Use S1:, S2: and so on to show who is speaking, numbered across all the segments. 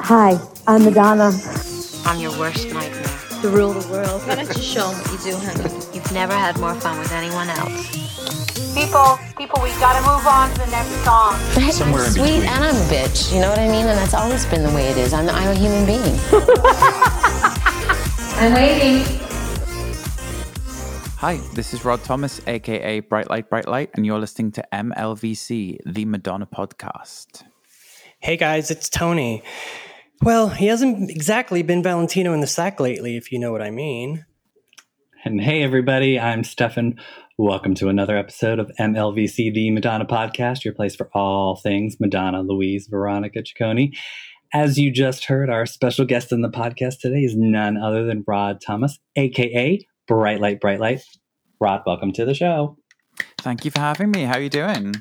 S1: Hi, I'm Madonna.
S2: I'm your worst nightmare.
S1: To rule the world.
S3: Why don't you show them what you do, honey?
S2: You've never had more fun with anyone else.
S4: People, people, we gotta move on to the next song.
S5: Somewhere
S6: I'm
S5: in
S6: sweet
S5: between.
S6: and I'm a bitch. You know what I mean? And that's always been the way it is. I'm, I'm a human being.
S3: I'm waiting.
S7: Hi, this is Rod Thomas, aka Bright Light, Bright Light, and you're listening to MLVC, the Madonna podcast.
S8: Hey guys, it's Tony. Well, he hasn't exactly been Valentino in the sack lately, if you know what I mean.
S5: And hey, everybody, I'm Stefan. Welcome to another episode of MLVC, the Madonna podcast, your place for all things Madonna, Louise, Veronica Ciccone. As you just heard, our special guest in the podcast today is none other than Rod Thomas, aka Bright Light, Bright Light. Rod, welcome to the show.
S7: Thank you for having me. How are you doing?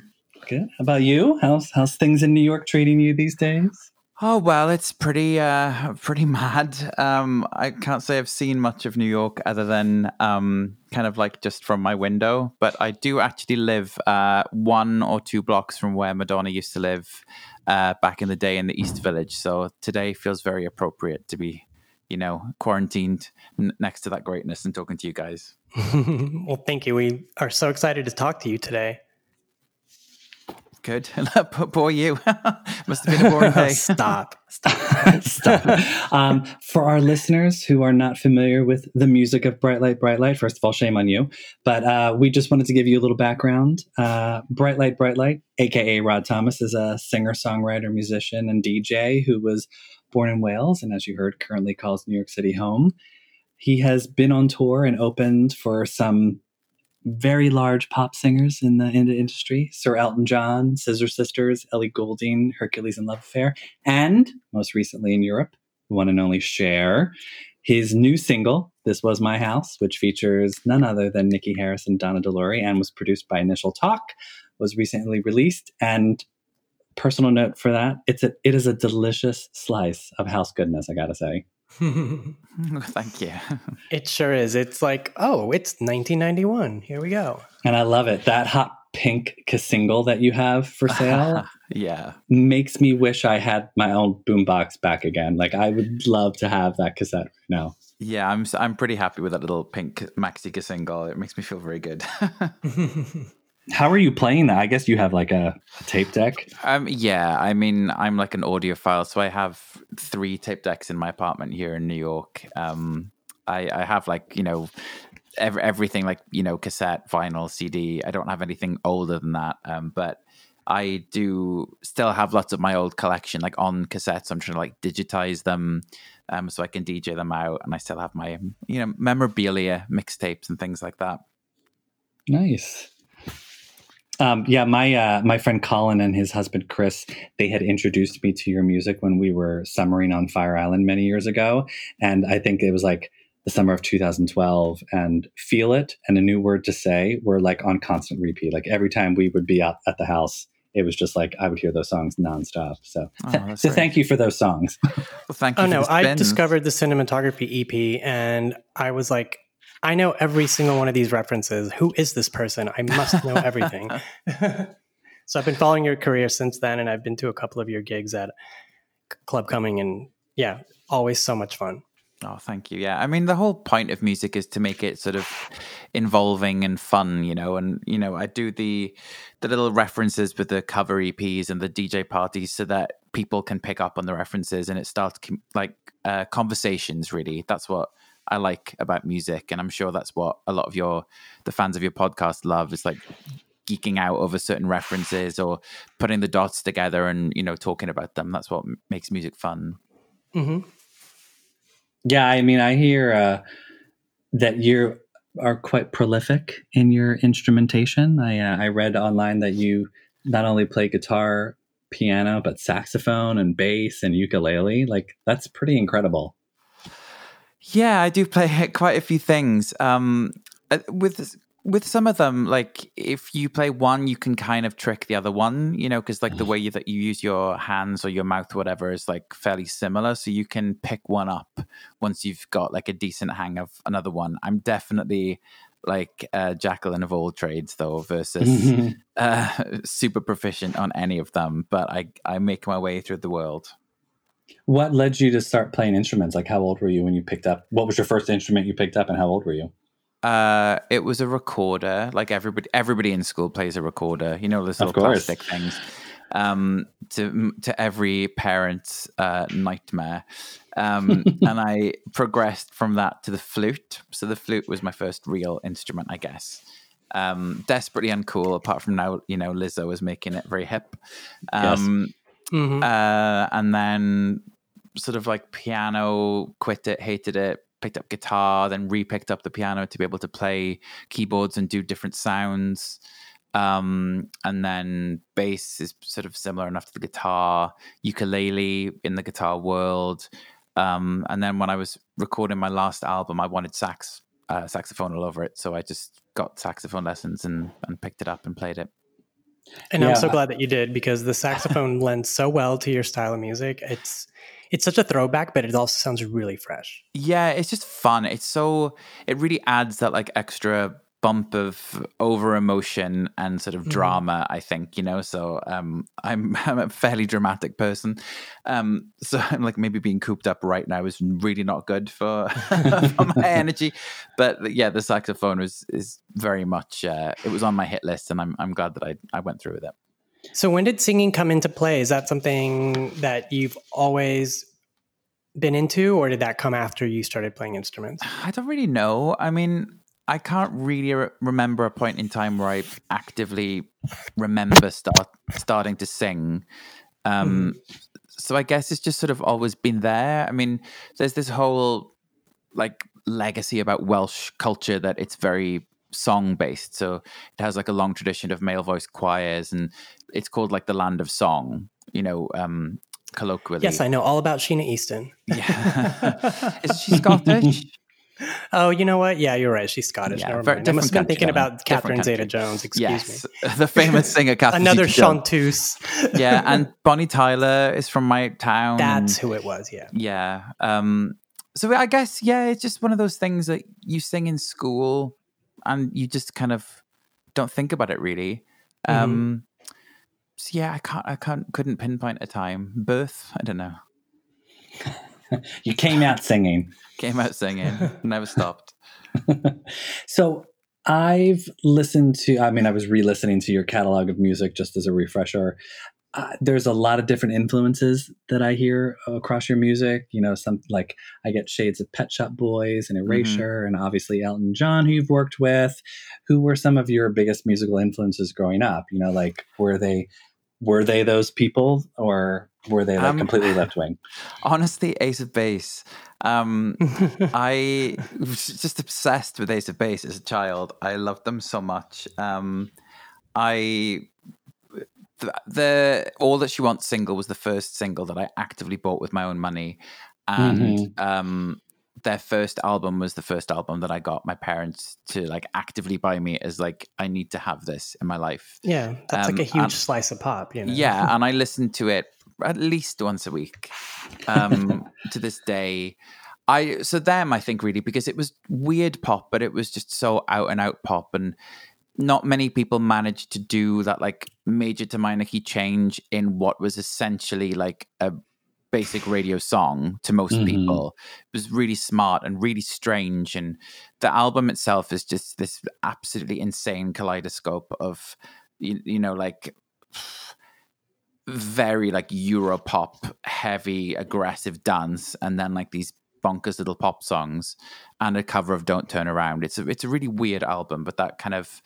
S5: Good. How about you? How's how's things in New York treating you these days?
S7: Oh well, it's pretty uh pretty mad. Um I can't say I've seen much of New York other than um kind of like just from my window, but I do actually live uh one or two blocks from where Madonna used to live uh back in the day in the East Village. So today feels very appropriate to be, you know, quarantined n- next to that greatness and talking to you guys.
S8: well, thank you. We are so excited to talk to you today.
S7: Good. Poor you. Must have been a boring day.
S8: Stop. Stop.
S5: Stop. Um, for our listeners who are not familiar with the music of Bright Light, Bright Light, first of all, shame on you. But uh, we just wanted to give you a little background. Uh, Bright Light, Bright Light, aka Rod Thomas, is a singer, songwriter, musician, and DJ who was born in Wales and, as you heard, currently calls New York City home. He has been on tour and opened for some very large pop singers in the, in the industry Sir Elton John, Scissor Sisters, Ellie Goulding, Hercules and Love Affair, and most recently in Europe, the one and only Cher. His new single, This Was My House, which features none other than Nikki Harris and Donna De Lory and was produced by Initial Talk, was recently released. And personal note for that, it's a, it is a delicious slice of house goodness, I gotta say.
S7: Thank you.
S8: it sure is. It's like, oh, it's 1991. Here we go.
S5: And I love it. That hot pink single that you have for sale
S7: yeah.
S5: makes me wish I had my own boombox back again. Like I would love to have that cassette right now.
S7: Yeah, I'm s- I'm pretty happy with that little pink maxi single. It makes me feel very good.
S5: How are you playing that? I guess you have like a, a tape deck.
S7: um, yeah, I mean, I'm like an audiophile, so I have three tape decks in my apartment here in New York. Um, I, I have like you know ev- everything like you know cassette, vinyl, CD. I don't have anything older than that, um, but I do still have lots of my old collection like on cassettes. I'm trying to like digitize them um, so I can DJ them out, and I still have my you know memorabilia, mixtapes, and things like that.
S5: Nice. Um, yeah, my uh, my friend Colin and his husband Chris, they had introduced me to your music when we were summering on Fire Island many years ago, and I think it was like the summer of 2012. And "Feel It" and "A New Word to Say" were like on constant repeat. Like every time we would be out at the house, it was just like I would hear those songs nonstop. So,
S7: Oh,
S5: so
S7: great.
S5: thank you for those songs.
S7: Well, thank you.
S8: Oh
S7: for
S8: no, I discovered the cinematography EP and I was like, I know every single one of these references. Who is this person? I must know everything. so I've been following your career since then, and I've been to a couple of your gigs at Club Cumming, and yeah, always so much fun.
S7: Oh, thank you. Yeah, I mean, the whole point of music is to make it sort of involving and fun, you know. And you know, I do the the little references with the cover EPs and the DJ parties so that people can pick up on the references, and it starts like uh, conversations. Really, that's what I like about music, and I'm sure that's what a lot of your the fans of your podcast love. Is like geeking out over certain references or putting the dots together and you know talking about them. That's what makes music fun.
S8: hmm
S5: Yeah, I mean, I hear uh, that you are quite prolific in your instrumentation. I uh, I read online that you not only play guitar, piano, but saxophone and bass and ukulele. Like that's pretty incredible.
S7: Yeah, I do play quite a few things. Um, uh, with with some of them, like if you play one, you can kind of trick the other one, you know, because like the way you, that you use your hands or your mouth, or whatever, is like fairly similar. So you can pick one up once you've got like a decent hang of another one. I'm definitely like uh, Jacqueline of all trades, though, versus uh, super proficient on any of them. But I I make my way through the world.
S5: What led you to start playing instruments? Like, how old were you when you picked up? What was your first instrument you picked up, and how old were you?
S7: Uh, it was a recorder. Like everybody, everybody in school plays a recorder. You know, those little plastic things. Um, to to every parent's uh, nightmare. Um, and I progressed from that to the flute. So the flute was my first real instrument, I guess. Um, desperately uncool. Apart from now, you know, Lizzo was making it very hip.
S5: Yes.
S8: Mhm.
S7: uh, and then sort of like piano, quit it, hated it, picked up guitar, then re-picked up the piano to be able to play keyboards and do different sounds. Um, and then bass is sort of similar enough to the guitar, ukulele in the guitar world. Um, and then when I was recording my last album, I wanted sax, uh, saxophone all over it. So I just got saxophone lessons and, and picked it up and played it.
S8: And I'm so glad that you did because the saxophone lends so well to your style of music. It's it's such a throwback, but it also sounds really fresh.
S7: Yeah, it's just fun. It's so it really adds that like extra bump of over emotion and sort of
S8: Mhm.
S7: drama. I think you know. So um, I'm I'm a fairly dramatic person. Um, so I'm like maybe being cooped up right now is really not good for, for my energy. But yeah, the saxophone was is very much. Uh, it was on my hit list, and I'm I'm glad that I I went through with it.
S8: So when did singing come into play? Is that something that you've always been into, or did that come after you started playing instruments?
S7: I don't really know. I mean, I can't really re- remember a point in time where I actively remember start starting to sing. Um, So I guess it's just sort of always been there. I mean, there's this whole like legacy about Welsh culture that it's very song based. So it has like a long tradition of male voice choirs, and it's called like the land of song. You know, um, colloquially.
S8: Yes, I know all about Sheena Easton.
S7: Yeah. Is she Scottish?
S8: Oh, you know what? Yeah, you're right. She's Scottish.
S7: Yeah,
S8: Never mind. I must have been thinking about Catherine Zeta Jones. Excuse
S7: yes,
S8: me.
S7: the famous singer Catherine
S8: Another chanteuse.
S7: Yeah, and Bonnie Tyler is from my town.
S8: That's who it was. Yeah.
S7: yeah. Um, so I guess yeah, it's just one of those things that you sing in school, and you just kind of don't think about it really.
S8: Mm-hmm.
S7: Um, so yeah, I can't, I can't, couldn't pinpoint a time. Birth, I don't know.
S5: You came out singing.
S7: Came out singing, never stopped.
S5: so I've listened to, I mean, I was re listening to your catalog of music just as a refresher. Uh, there's a lot of different influences that I hear across your music. You know, some like I get shades of Pet Shop Boys and Erasure, and obviously Elton John, who you've worked with. Who were some of your biggest musical influences growing up? You know, like were they were they those people, or were they like
S7: Um,
S5: completely left wing?
S7: Honestly, Ace of Base. Um, I was just obsessed with Ace of Base as a child. I loved them so much. Um, I the, the All That She Wants single was the first single that I actively bought with my own money, and um, their first album was the first album that I got my parents to like actively buy me as like I need to have this in my life.
S8: Yeah, that's
S7: Um,
S8: like a huge
S7: and-
S8: slice of pop. You know?
S7: Yeah, and I listen to it at least once a week um, to this day. I so them I think really because it was weird pop, but it was just so out and out pop, and not many people managed to do that like major to minor key change in what was essentially like a basic radio song to most
S5: Mhm.
S7: people. It was really smart and really strange, and the album itself is just this absolutely insane kaleidoscope of you, you know like very like Europop heavy aggressive dance and then like these bonkers little pop songs and a cover of Don't Turn Around. It's a it's a really weird album, but that kind of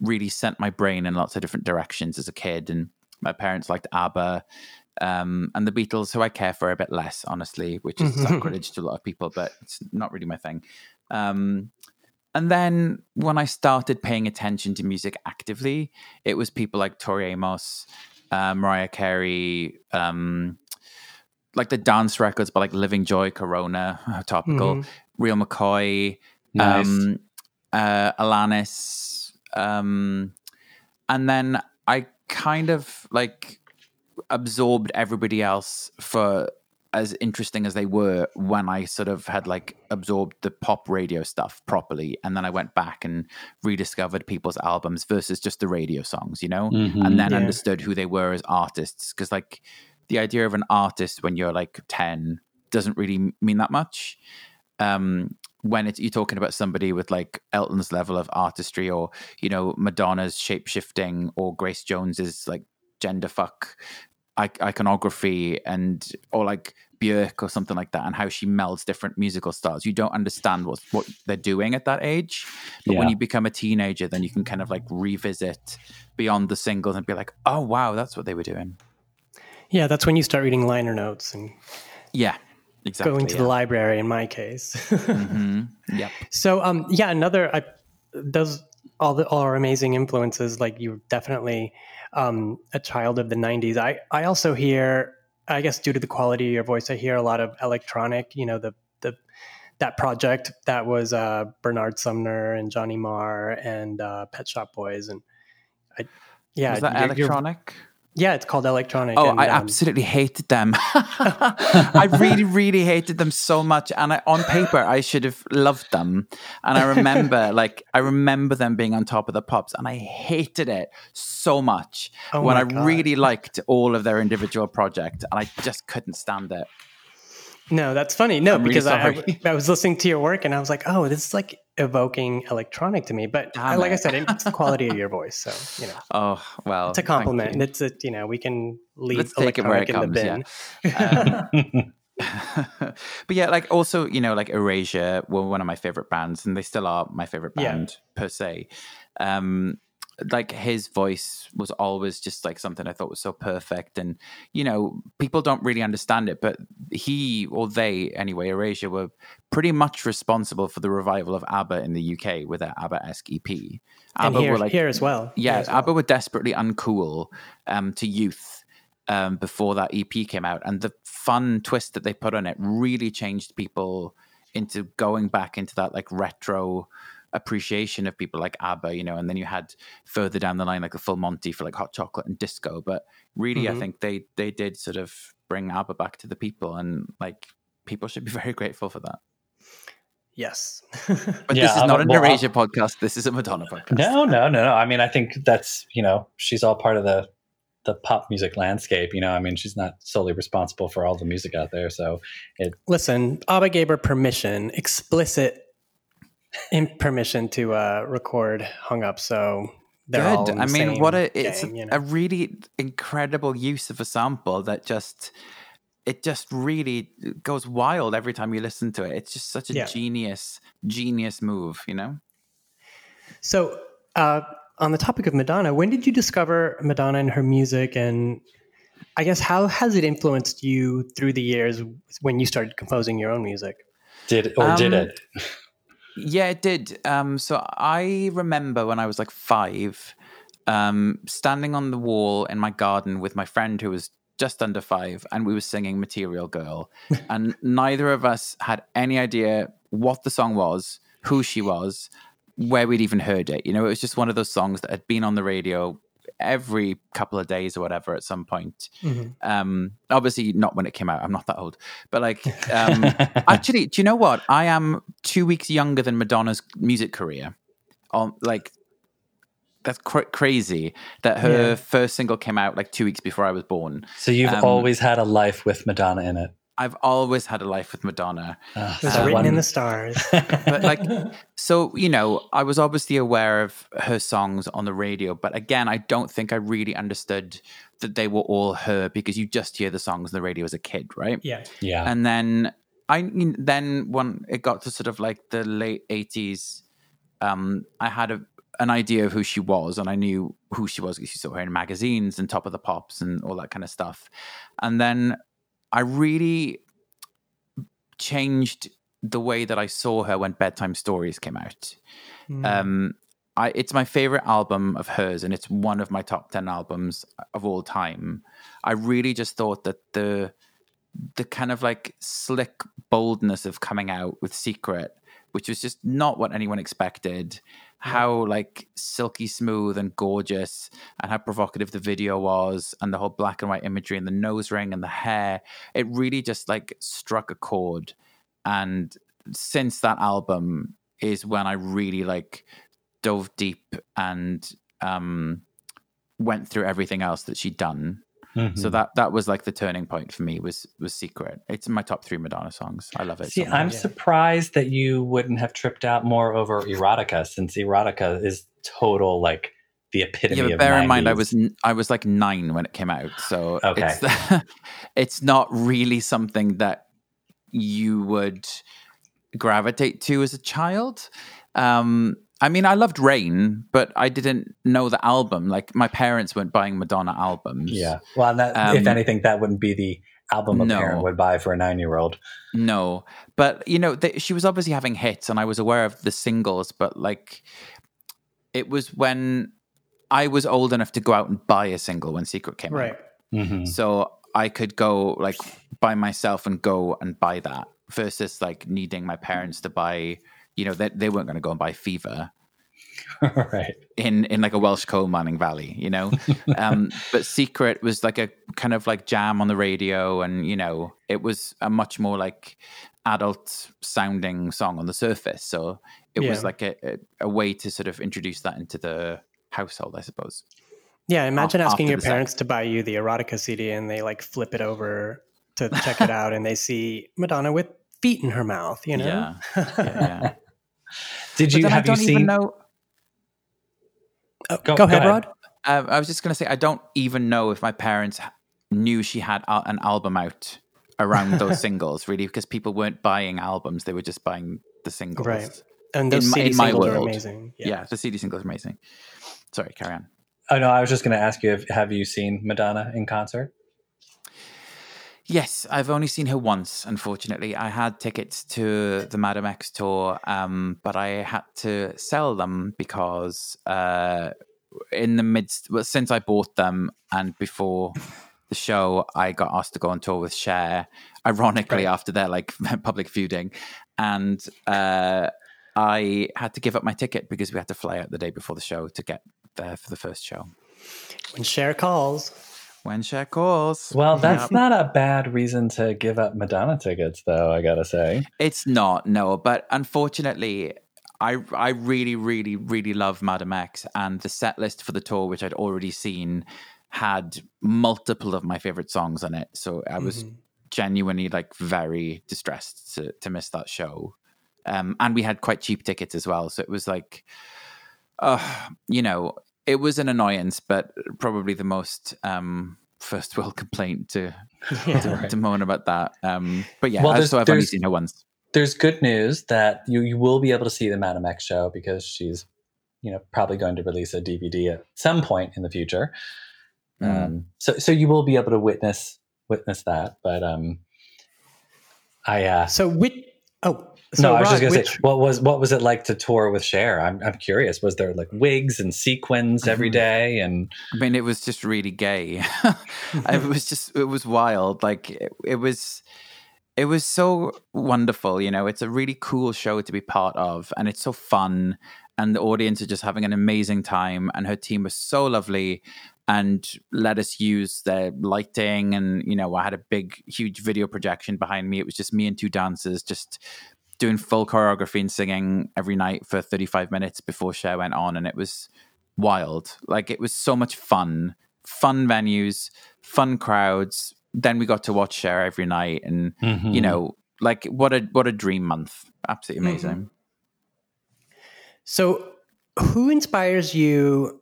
S7: really sent my brain in lots of different directions as a kid and my parents liked ABBA um, and the Beatles, who I care for a bit less, honestly, which is sacrilege to a lot of people, but it's not really my thing. Um, and then when I started paying attention to music actively, it was people like Tori Amos, uh, Mariah Carey, um, like the dance records, but like Livin' Joy, Corona, topical,
S8: Mhm.
S7: Real McCoy,
S5: Nice.
S7: um, uh, Alanis, um, and then I kind of like absorbed everybody else for as interesting as they were when I sort of had like absorbed the pop radio stuff properly, and then I went back and rediscovered people's albums versus just the radio songs, you know,
S5: Mhm.
S7: and then
S8: Yeah.
S7: understood who they were as artists. Because like the idea of an artist when you're like ten doesn't really mean that much. Um, when it's you're talking about somebody with like Elton's level of artistry, or you know Madonna's shape shifting, or Grace Jones's like gender fuck ic- iconography, and or like Björk or something like that, and how she melds different musical styles. You don't understand what what they're doing at that age, but when you become a teenager, then you can kind of like revisit beyond the singles and be like, oh wow, that's what they were doing.
S8: Yeah, that's when you start reading liner notes and
S7: Yeah, exactly.
S8: going to the library. In my case.
S7: hmm Yep.
S8: So um yeah, another I those all the all our amazing influences, like you're definitely um a child of the nineties. I I also hear I guess due to the quality of your voice, I hear a lot of electronic, you know, the the that project that was uh Bernard Sumner and Johnny Marr and uh Pet Shop Boys and I yeah,
S7: Was that electronic?
S8: Yeah, it's called electronic.
S7: Oh,
S8: and,
S7: I
S8: um,
S7: absolutely hated them. I really, really hated them so much. And I, on paper, I should have loved them. And I remember, like, I remember them being on top of the pops, and I hated it so much
S8: Oh
S7: when I
S8: God.
S7: really liked all of their individual project, and I just couldn't stand it.
S8: No, that's funny. No,
S7: I'm really
S8: because I. I I was listening to your work and I was like, oh, this is like evoking electronic to me. But
S7: Damn
S8: like I said, it's the quality of your voice. So you know,
S7: Oh well,
S8: it's a compliment.
S7: you.
S8: It's a you know we can leave
S7: Let's take it where it
S8: electronic
S7: comes.
S8: in the bin.
S7: Yeah. Um, but yeah, like also, you know, like Erasure were one of my favorite bands, and they still are my favorite
S8: Yeah.
S7: band per se. Um, like his voice was always just like something I thought was so perfect, and you know, people don't really understand it, but he or they, anyway, Erasure were pretty much responsible for the revival of ABBA in the UK with their ABBA-esque EP.
S8: and
S7: ABBA
S8: here,
S7: were like
S8: here as well.
S7: yeah,
S8: as well.
S7: ABBA were desperately uncool um, to youth um, before that EP came out, and the fun twist that they put on it really changed people into going back into that like retro appreciation of people like ABBA, you know. And then you had further down the line like the Full Monty for like hot chocolate and disco, but really, I
S8: Mhm.
S7: think they they did sort of bring ABBA back to the people, and like people should be very grateful for that.
S8: Yes.
S7: But
S5: Yeah,
S7: this is not
S5: a-
S7: an
S5: well, I'm-
S7: podcast. This is a Madonna podcast.
S5: No, no, no, no. I mean, I think that's you know she's all part of the the pop music landscape. You know, I mean, she's not solely responsible for all the music out there. So it
S8: Listen, ABBA gave her permission, explicit in permission to uh, record "Hung Up." So they're all
S7: Good.
S8: in
S7: I
S8: the
S7: mean,
S8: same
S7: what a it's
S8: gang, you
S7: a really incredible use of a sample that just it just really goes wild every time you listen to it. It's just such a
S8: Yeah.
S7: genius, genius move, you know?
S8: So, uh, on the topic of Madonna, when did you discover Madonna and her music? And I guess how has it influenced you through the years when you started composing your own music?
S5: did or did
S7: Um,
S5: it?
S7: Yeah, it did. Um, so I remember when I was like five, um, standing on the wall in my garden with my friend who was just under five, and we were singing Material Girl. and neither of us had any idea what the song was, who she was, where we'd even heard it. You know, it was just one of those songs that had been on the radio every couple of days or whatever at some point. Um, obviously, not when it came out. I'm not that old. But like, um, Actually, do you know what? I am two weeks younger than Madonna's music career. On like that's cr- crazy that her
S8: Yeah.
S7: first single came out like two weeks before I was born.
S5: so you've
S7: um,
S5: always had a life with Madonna in it.
S7: I've always had a life with Madonna,
S5: Ah,
S8: It was
S5: that
S8: written
S5: one-
S8: in the stars.
S7: but like, so you know, I was obviously aware of her songs on the radio, but again, I don't think I really understood that they were all her because you just hear the songs on the radio as a kid, right?
S8: yeah.
S5: yeah.
S7: and then I then when it got to sort of like the late eighties, um, I had a, an idea of who she was, and I knew who she was because you saw her in magazines and Top of the Pops and all that kind of stuff. And then I really changed the way that I saw her when Bedtime Stories came out.
S8: Mm.
S7: Um, I, it's my favorite album of hers, and it's one of my top ten albums of all time. I really just thought that the the kind of like slick boldness of coming out with Secret, which was just not what anyone expected, how like silky smooth and gorgeous and how provocative the video was and the whole black and white imagery and the nose ring and the hair. It really just like struck a chord. And since that album is when i really like dove deep and um went through everything else that she'd done
S5: Mm-hmm.
S7: so that that was like the turning point for me was was secret it's in my top three madonna songs i love it
S5: See,
S7: so.
S5: I'm surprised that you wouldn't have tripped out more over erotica, since erotica is total like the epitome
S7: yeah, but bear in mind, I was I was like nine when it came out, so
S5: Okay.
S7: it's it's not really something that you would gravitate to as a child. Um, I mean, I loved Rain, but I didn't know the album. Like my parents weren't buying Madonna albums.
S5: Yeah. Well, that,
S7: Um,
S5: if anything, that wouldn't be the album a
S7: no.
S5: parent would buy for a nine-year-old.
S7: No, but you know, th- she was obviously having hits, and I was aware of the singles. But like, it was when I was old enough to go out and buy a single when Secret came out.
S8: Right.
S5: Mm-hmm.
S7: So I could go like by myself and go and buy that versus like needing my parents to buy, you know, they, they weren't going to go and buy Fever
S5: right.
S7: in, in like a Welsh coal mining valley, you know? um, but Secret was like a kind of like jam on the radio and, you know, it was a much more like adult sounding song on the surface. So it was like a, a, a way to sort of introduce that into the household, I suppose.
S8: Yeah, imagine asking your parents to buy you the erotica CD and they like flip it over to check it out and they see Madonna with feet in her mouth, you know?
S7: Yeah. Yeah. yeah.
S5: Did you
S7: then I
S5: have you
S7: don't even
S5: seen?
S7: know.
S8: Oh,
S5: Go-
S8: go,
S5: go
S8: ahead,
S5: ahead.
S8: Rod.
S7: Uh, I was just going to say, I don't even know if my parents knew she had al- an album out around those singles, really, because people weren't buying albums; they were just buying the singles.
S8: Right. And those
S7: In my-
S8: CD
S7: in my
S8: singles are
S7: world.
S8: amazing.
S7: Yeah. the CD singles are amazing. Sorry, carry on.
S5: Oh no, I was just going to ask you: if, Have you seen Madonna in concert?
S7: Yes, I've only seen her once. Unfortunately, I had tickets to the Madame X tour, um, but I had to sell them because uh, in the midst, well, since I bought them and before the show, I got asked to go on tour with Cher. Ironically, after their like public feuding, and uh, I had to give up my ticket because we had to fly out the day before the show to get there for the first show.
S8: When Cher calls.
S7: When Cher calls,
S5: Well, that's
S7: Yep.
S5: not a bad reason to give up Madonna tickets, though. I gotta say.
S7: It's not, no. But unfortunately, I I really, really, really love Madame X, and the set list for the tour, which I'd already seen, had multiple of my favorite songs on it. So I was
S8: Mhm.
S7: genuinely like very distressed to to miss that show. Um, and we had quite cheap tickets as well, so it was like, uh, you know, it was an annoyance, but probably the most um first world complaint to
S8: Yeah.
S7: to, to moan about that. Um, but yeah,
S5: Well,
S7: I-
S5: there's-
S7: so I've only seen her once.
S5: There's good news that you you will be able to see the Madame X show because she's, you know, probably going to release a DVD at some point in the future.
S7: Mm.
S5: Um, so so you will be able to witness witness that. But um, I uh,
S8: So which oh so
S5: no, I was
S8: Rod,
S5: just gonna
S8: which,
S5: say, what was what was it like to tour with Cher? I'm I'm curious. Was there like wigs and sequins every
S7: Mhm.
S5: And
S7: I mean, it was just really gay. it was just, it was wild. Like it, it was, it was so wonderful. You know, it's a really cool show to be part of, and it's so fun. And the audience are just having an amazing time. And her team was so lovely and let us use their lighting. And you know, I had a big, huge video projection behind me. It was just me and two dancers, just doing full choreography and singing every night for 35 minutes before Cher went on. And it was wild. Like it was so much fun, fun venues, fun crowds. Then we got to watch Cher every night, and
S5: Mm-hmm.
S7: you know, like what a what a dream month. Absolutely amazing.
S8: so who inspires you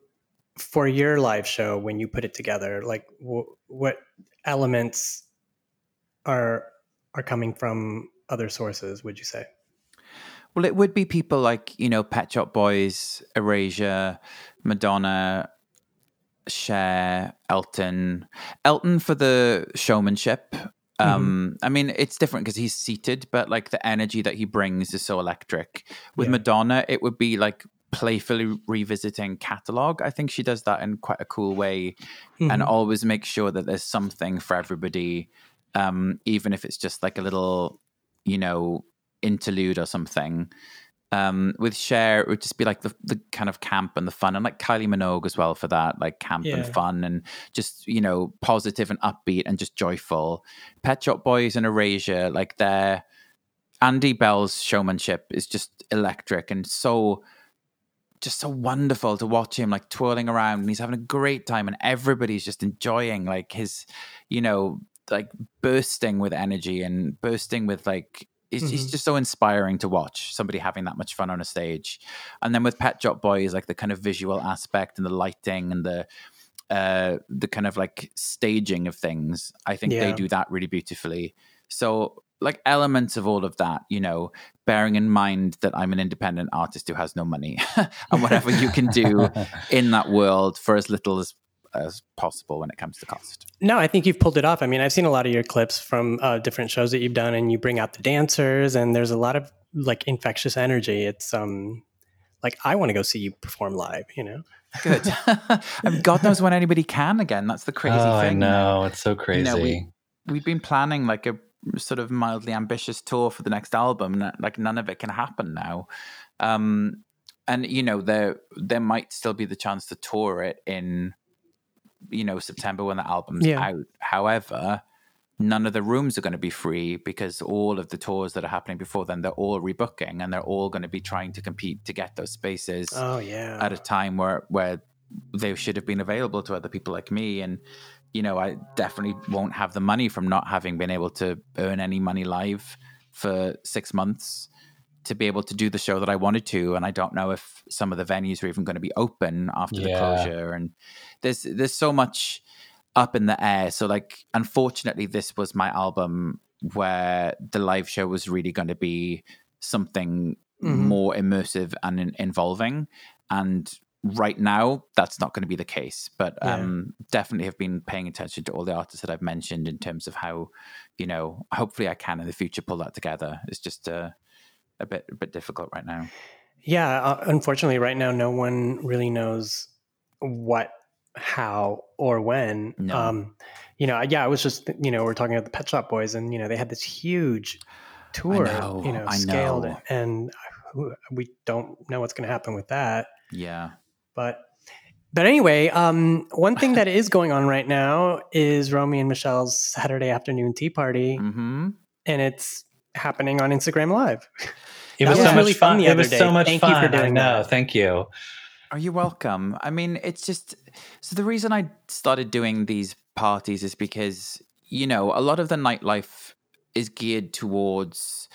S8: for your live show when you put it together? Like wh- what elements are are coming from other sources, would you say?
S7: Well, it would be people like you know Pet Shop Boys, Erasure, Madonna, Cher, Elton, Elton for the showmanship. Um, I mean, it's different because he's seated, but like the energy that he brings is so electric. With
S8: Yeah.
S7: Madonna, it would be like playfully revisiting catalog. I think she does that in quite a cool way, and
S8: Mhm.
S7: always makes sure that there's something for everybody, um, even if it's just like a little, you know, interlude or something. Um, with Cher, it would just be like the, the kind of camp and the fun, and like Kylie Minogue as well for that, like camp and fun, and just you know positive and upbeat and just joyful. Pet Shop Boys and Erasure, like their Andy Bell's showmanship is just electric and so just so wonderful to watch him like twirling around and he's having a great time and everybody's just enjoying like his you know like bursting with energy and bursting with like it's, it's
S8: Mhm.
S7: just so inspiring to watch somebody having that much fun on a stage. And then with pet shop boys like the kind of visual aspect and the lighting and the uh the kind of like staging of things i think they do that really beautifully. So like elements of all of that you know bearing in mind that i'm an independent artist who has no money and whatever you can do in that world for as little as as possible when it comes to cost
S8: No, I think you've pulled it off. I mean, I've seen a lot of your clips from uh, different shows that you've done, and you bring out the dancers, and there's a lot of like infectious energy. It's um, like I want to go see you perform live. You know,
S7: good I mean, god knows when anybody can again that's the crazy
S5: oh,
S7: thing
S5: I know. It's so
S7: You
S5: crazy.
S7: know, we, we've been planning like a sort of mildly ambitious tour for the next album and like none of it can happen now um and you know there there might still be the chance to tour it in you know september when the album's
S8: Yeah.
S7: out. However none of the rooms are going to be free because all of the tours that are happening before then they're all rebooking and they're all going to be trying to compete to get those spaces
S8: oh yeah,
S7: at a time where where they should have been available to other people like me. And you know i definitely won't have the money from not having been able to earn any money live for six months to be able to do the show that i wanted to and i don't know if some of the venues are even going to be open after the closure and there's there's so much up in the air so like unfortunately this was my album where the live show was really going to be something
S8: Mhm.
S7: more immersive and in- involving and right now that's not going to be the case but
S8: Yeah.
S7: um definitely have been paying attention to all the artists that i've mentioned in terms of how you know hopefully i can in the future pull that together it's just uh, a bit a bit difficult right now
S8: yeah. Uh, unfortunately, right now, no one really knows what, how, or when.
S7: No.
S8: Um, you know, yeah. I was just you know we're talking about the Pet Shop Boys, and you know they had this huge tour,
S7: know,
S8: you know,
S7: I
S8: scaled,
S7: know.
S8: and we don't know what's going to happen with that.
S7: yeah
S8: But but anyway, um, one thing that is going on right now is Romy and Michelle's Saturday afternoon tea party,
S7: hmm
S8: and it's happening on Instagram Live.
S5: it
S8: That
S5: was
S8: was
S5: so
S8: really
S5: much
S8: fun
S5: fun.
S8: the
S5: It was
S8: day.
S5: so much
S8: Thank you
S5: fun.
S8: for doing
S5: I know.
S8: that.
S5: Thank you.
S7: Are you welcome? I mean, it's just so the reason I started doing these parties is because, you know, a lot of the nightlife is geared towards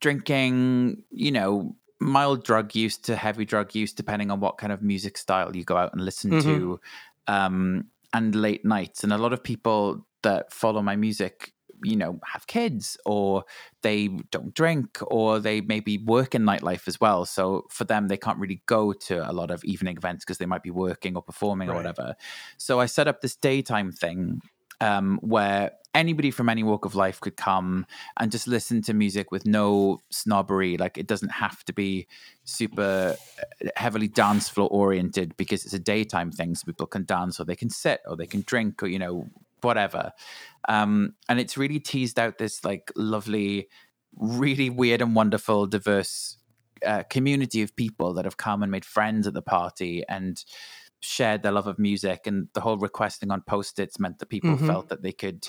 S7: drinking, you know, mild drug use to heavy drug use, depending on what kind of music style you go out and listen to, um, and late nights. And a lot of people that follow my music, you know, have kids or they don't drink or they maybe work in nightlife as well. So for them, they can't really go to a lot of evening events because they might be working or performing or whatever. So I set up this daytime thing um, where anybody from any walk of life could come and just listen to music with no snobbery. Like it doesn't have to be super uh, heavily dance floor oriented because it's a daytime thing. So people can dance or they can sit or they can drink or, you know, whatever. Um, and it's really teased out this like lovely, really weird and wonderful, diverse uh, community of people that have come and made friends at the party and shared their love of music. And the whole requesting on post its meant that people
S8: Mhm.
S7: felt that they could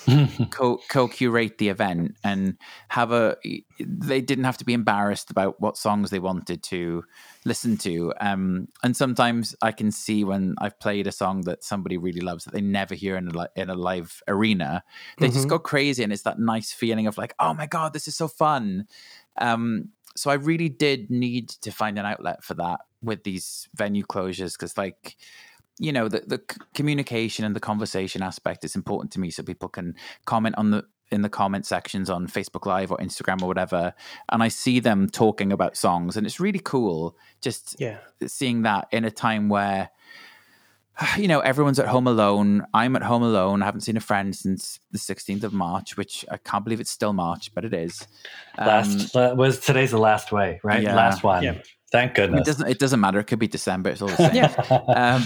S7: co co curate the event and have a. They didn't have to be embarrassed about what songs they wanted to listen to. Um, and sometimes I can see when I've played a song that somebody really loves that they never hear in a li- in a live arena, they just
S8: Mhm.
S7: go crazy, and it's that nice feeling of like, oh my god, this is so fun. Um, so I really did need to find an outlet for that with these venue closures because, like, you know, the the communication and the conversation aspect is important to me, so people can comment on the in the comment sections on Facebook Live or Instagram or whatever, and I see them talking about songs, and it's really cool just
S8: Yeah.
S7: seeing that in a time where you know everyone's at home alone i'm at home alone i haven't seen a friend since the 16th of march which i can't believe it's still march but it is Um,
S5: last la- was today's the last way, right?
S7: yeah.
S5: Last one.
S8: Yeah.
S5: Thank goodness.
S7: it doesn't it doesn't matter. It could be december. It's all the same. Um,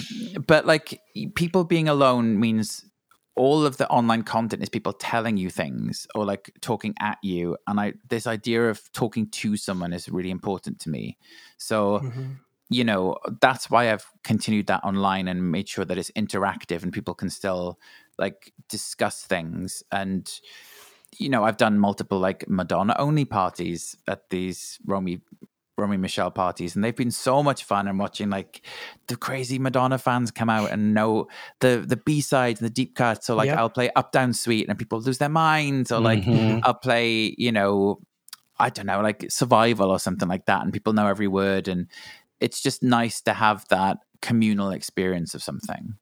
S7: but like people being alone means all of the online content is people telling you things or like talking at you. And i this idea of talking to someone is really important to me. So
S8: Mhm.
S7: you know that's why i've continued that online and made sure that it's interactive and people can still like discuss things. And you know i've done multiple like madonna only parties at these romy romy michelle parties and they've been so much fun and watching like the crazy madonna fans come out and know the the b-sides and the deep cuts so like
S8: Yep.
S7: i'll play up down suite and people lose their minds or like
S5: Mhm.
S7: I'll play, you know, I don't know, like survival or something like that, and people know every word, and it's just nice to have that communal experience of something.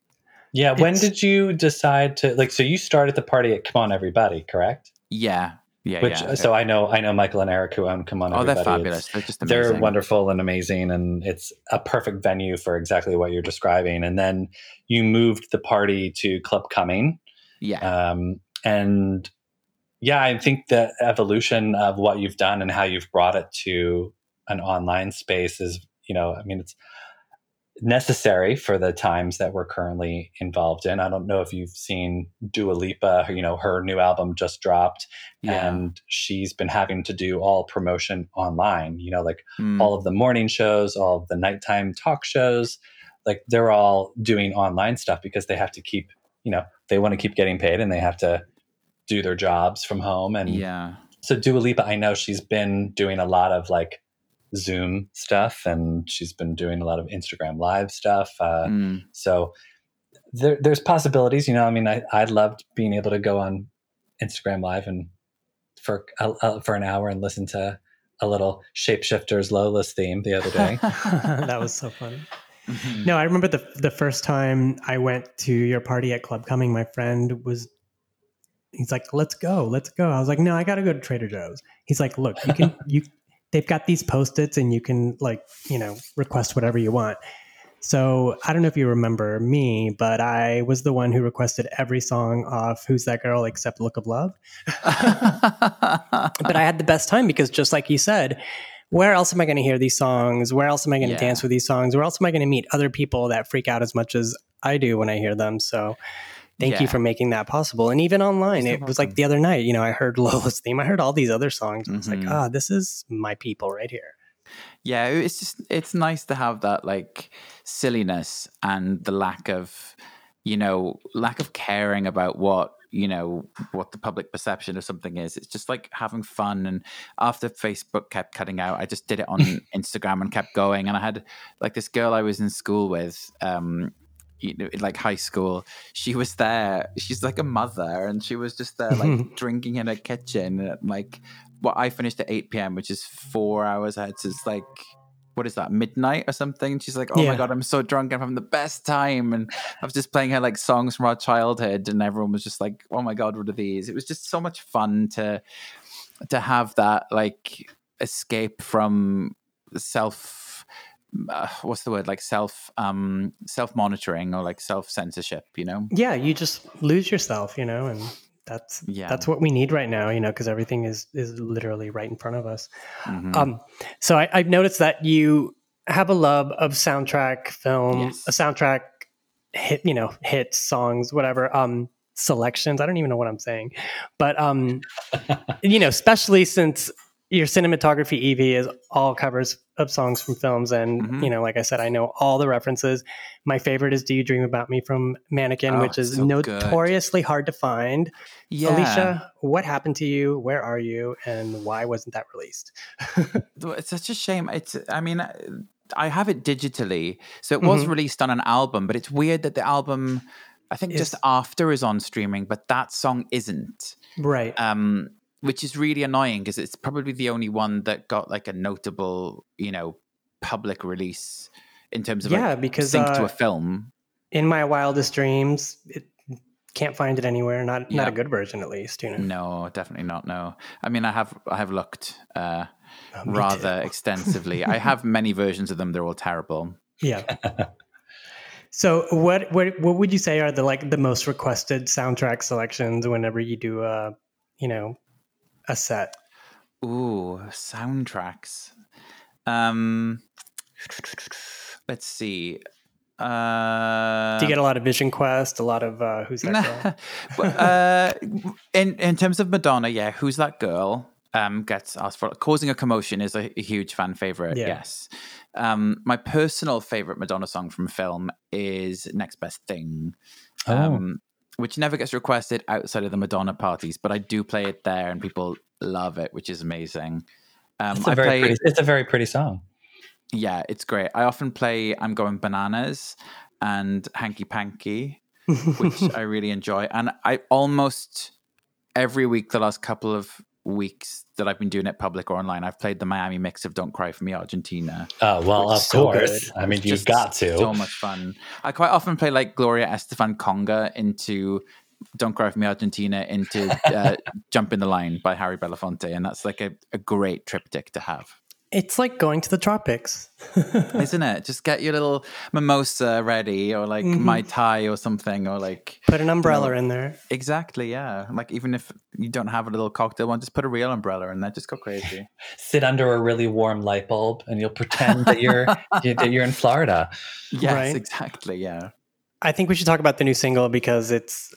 S5: Yeah. When did you decide to like? So you started the party at Come On Everybody, correct?
S7: Yeah, yeah,
S5: Which
S7: yeah.
S5: so I know I know Michael and Eric who own Come On
S7: oh,
S5: Everybody.
S7: they're
S5: It's-
S7: fabulous. They're just amazing.
S5: They're wonderful and amazing, and it's a perfect venue for exactly what you're describing. And then you moved the party to Club Cumming,
S7: Yeah,
S5: um, and yeah, I think the evolution of what you've done and how you've brought it to an online space is, you know, I mean, it's necessary for the times that we're currently involved in. I don't know if you've seen Dua Lipa, you know, her new album just dropped
S7: yeah.
S5: and she's been having to do all promotion online, you know, like
S7: Mm,
S5: all of the morning shows, all of the nighttime talk shows, like they're all doing online stuff because they have to keep, you know, they want to keep getting paid and they have to do their jobs from home. And
S7: yeah,
S5: so Dua Lipa, I know she's been doing a lot of like Zoom stuff and she's been doing a lot of Instagram live stuff. Uh,
S7: Mm,
S5: so there, there's possibilities, you know. I mean, I I loved being able to go on Instagram Live and for uh, for an hour and listen to a little Shapeshifters Lola's theme the other day.
S8: that was so fun.
S7: mhm.
S8: No, I remember the the first time I went to your party at Club Cumming. My friend was, he's like, "Let's go, let's go." I was like, "No, I got to go to Trader Joe's." He's like, "Look, you can you, they've got these post its and you can like you know request whatever you want." So I don't know if you remember me, but I was the one who requested every song off "Who's That Girl" except "Look of Love." but I had the best time because just like you said, where else am I going to hear these songs? Where else am I going to
S7: Yeah.
S8: dance with these songs? Where else am I going to meet other people that freak out as much as I do when I hear them? So thank you for making that possible. And even online, it was like the other night, you know, I heard Lola's theme. I heard all these other songs. I was like,
S7: Mhm.
S8: ah, this is my people right here.
S7: yeah it's just it's nice to have that like silliness and the lack of you know lack of caring about what you know what the public perception of something is it's just like having fun and after facebook kept cutting out i just did it on instagram and kept going and i had like this girl i was in school with um you know, in, like high school, she was there. She's like a mother, and she was just there, like mm-hmm. drinking in her kitchen. At, like, what I finished at eight p.m., which is four hours ahead. So it's like, what is that, midnight or something? And she's like, "Oh
S8: Yeah.
S7: my god, I'm so drunk. I'm having the best time." And I was just playing her like songs from our childhood, and everyone was just like, "Oh my god, what are these?" It was just so much fun to to have that like escape from self uh, what's the word like self um self monitoring or like self censorship you know
S8: Yeah, you just lose yourself, you know, and that's
S7: Yeah.
S8: that's what we need right now, you know, because everything is is literally right in front of us.
S7: Mhm.
S8: Um, so I, I've noticed that you have a love of soundtrack film,
S7: Yes.
S8: a soundtrack hit, you know, hits, songs, whatever. Um, selections. I don't even know what I'm saying, but um, you know, especially since your cinematography EP is all covers of songs from films, and
S7: Mhm.
S8: you know, like I said, I know all the references. My favorite is "Do You Dream About Me" from Mannequin,
S7: Oh,
S8: which is
S7: so good.
S8: notoriously hard to find.
S7: yeah
S8: Alisha, what happened to you? Where are you? And why wasn't that released?
S7: it's such a shame it's i mean I- have it digitally so it was
S8: Mhm.
S7: released on an album but it's weird that the album i think just after is on streaming but that song isn't
S8: Right.
S7: um which is really annoying because it's probably the only one that got like a notable you know public release in terms of
S8: Yeah,
S7: like,
S8: because,
S7: sync to
S8: uh,
S7: a film
S8: in my wildest dreams it can't find it anywhere not not a good version at least you know
S7: No, definitely not. No, I mean, I have I have looked uh,
S8: Oh,
S7: rather extensively. I have many versions of them. They're all terrible.
S8: yeah so what what what would you say are the like the most requested soundtrack selections whenever you do a you know a set
S7: Ooh, soundtracks. Um, let's see. Uh,
S8: Do you get a lot of Vision Quest? A lot of uh, who's that girl?
S7: Uh, in in terms of Madonna, yeah, who's that girl? Um, gets asked for causing a commotion is a, a huge fan favorite.
S8: Yeah.
S7: Yes. Um, my personal favorite Madonna song from film is "Next Best Thing,"
S5: Oh.
S7: um, which never gets requested outside of the Madonna parties, but I do play it there, and people love it, which is amazing. Um,
S5: It's a
S7: I
S5: very
S7: play,
S5: pretty. It's a very pretty song.
S7: yeah, it's great. I often play "I'm Going Bananas" and "Hanky Panky." which I really enjoy. And I almost every week, the last couple of weeks that I've been doing it public or online, I've played the Miami mix of "Don't Cry for Me, Argentina."
S5: Oh well, of
S8: so
S5: course.
S8: good.
S5: I mean, you've got to.
S7: So much fun. I quite often play like Gloria Estefan Conga into "Don't Cry for Me, Argentina" into uh, "Jump in the Line" by Harry Belafonte, and that's like a, a great triptych to have.
S8: It's like going to the tropics.
S7: Isn't it? Just get your little mimosa ready, or like
S8: Mhm.
S7: mai tai, or something, or like
S8: Put an umbrella
S7: know,
S8: in there.
S7: Exactly, yeah. Like even if you don't have a little cocktail one, just put a real umbrella in there. Just go crazy.
S5: Sit under a really warm light bulb, and you'll pretend that you're that you're in Florida.
S7: yes,
S8: Right.
S7: exactly, yeah.
S8: I think we should talk about the new single because it's.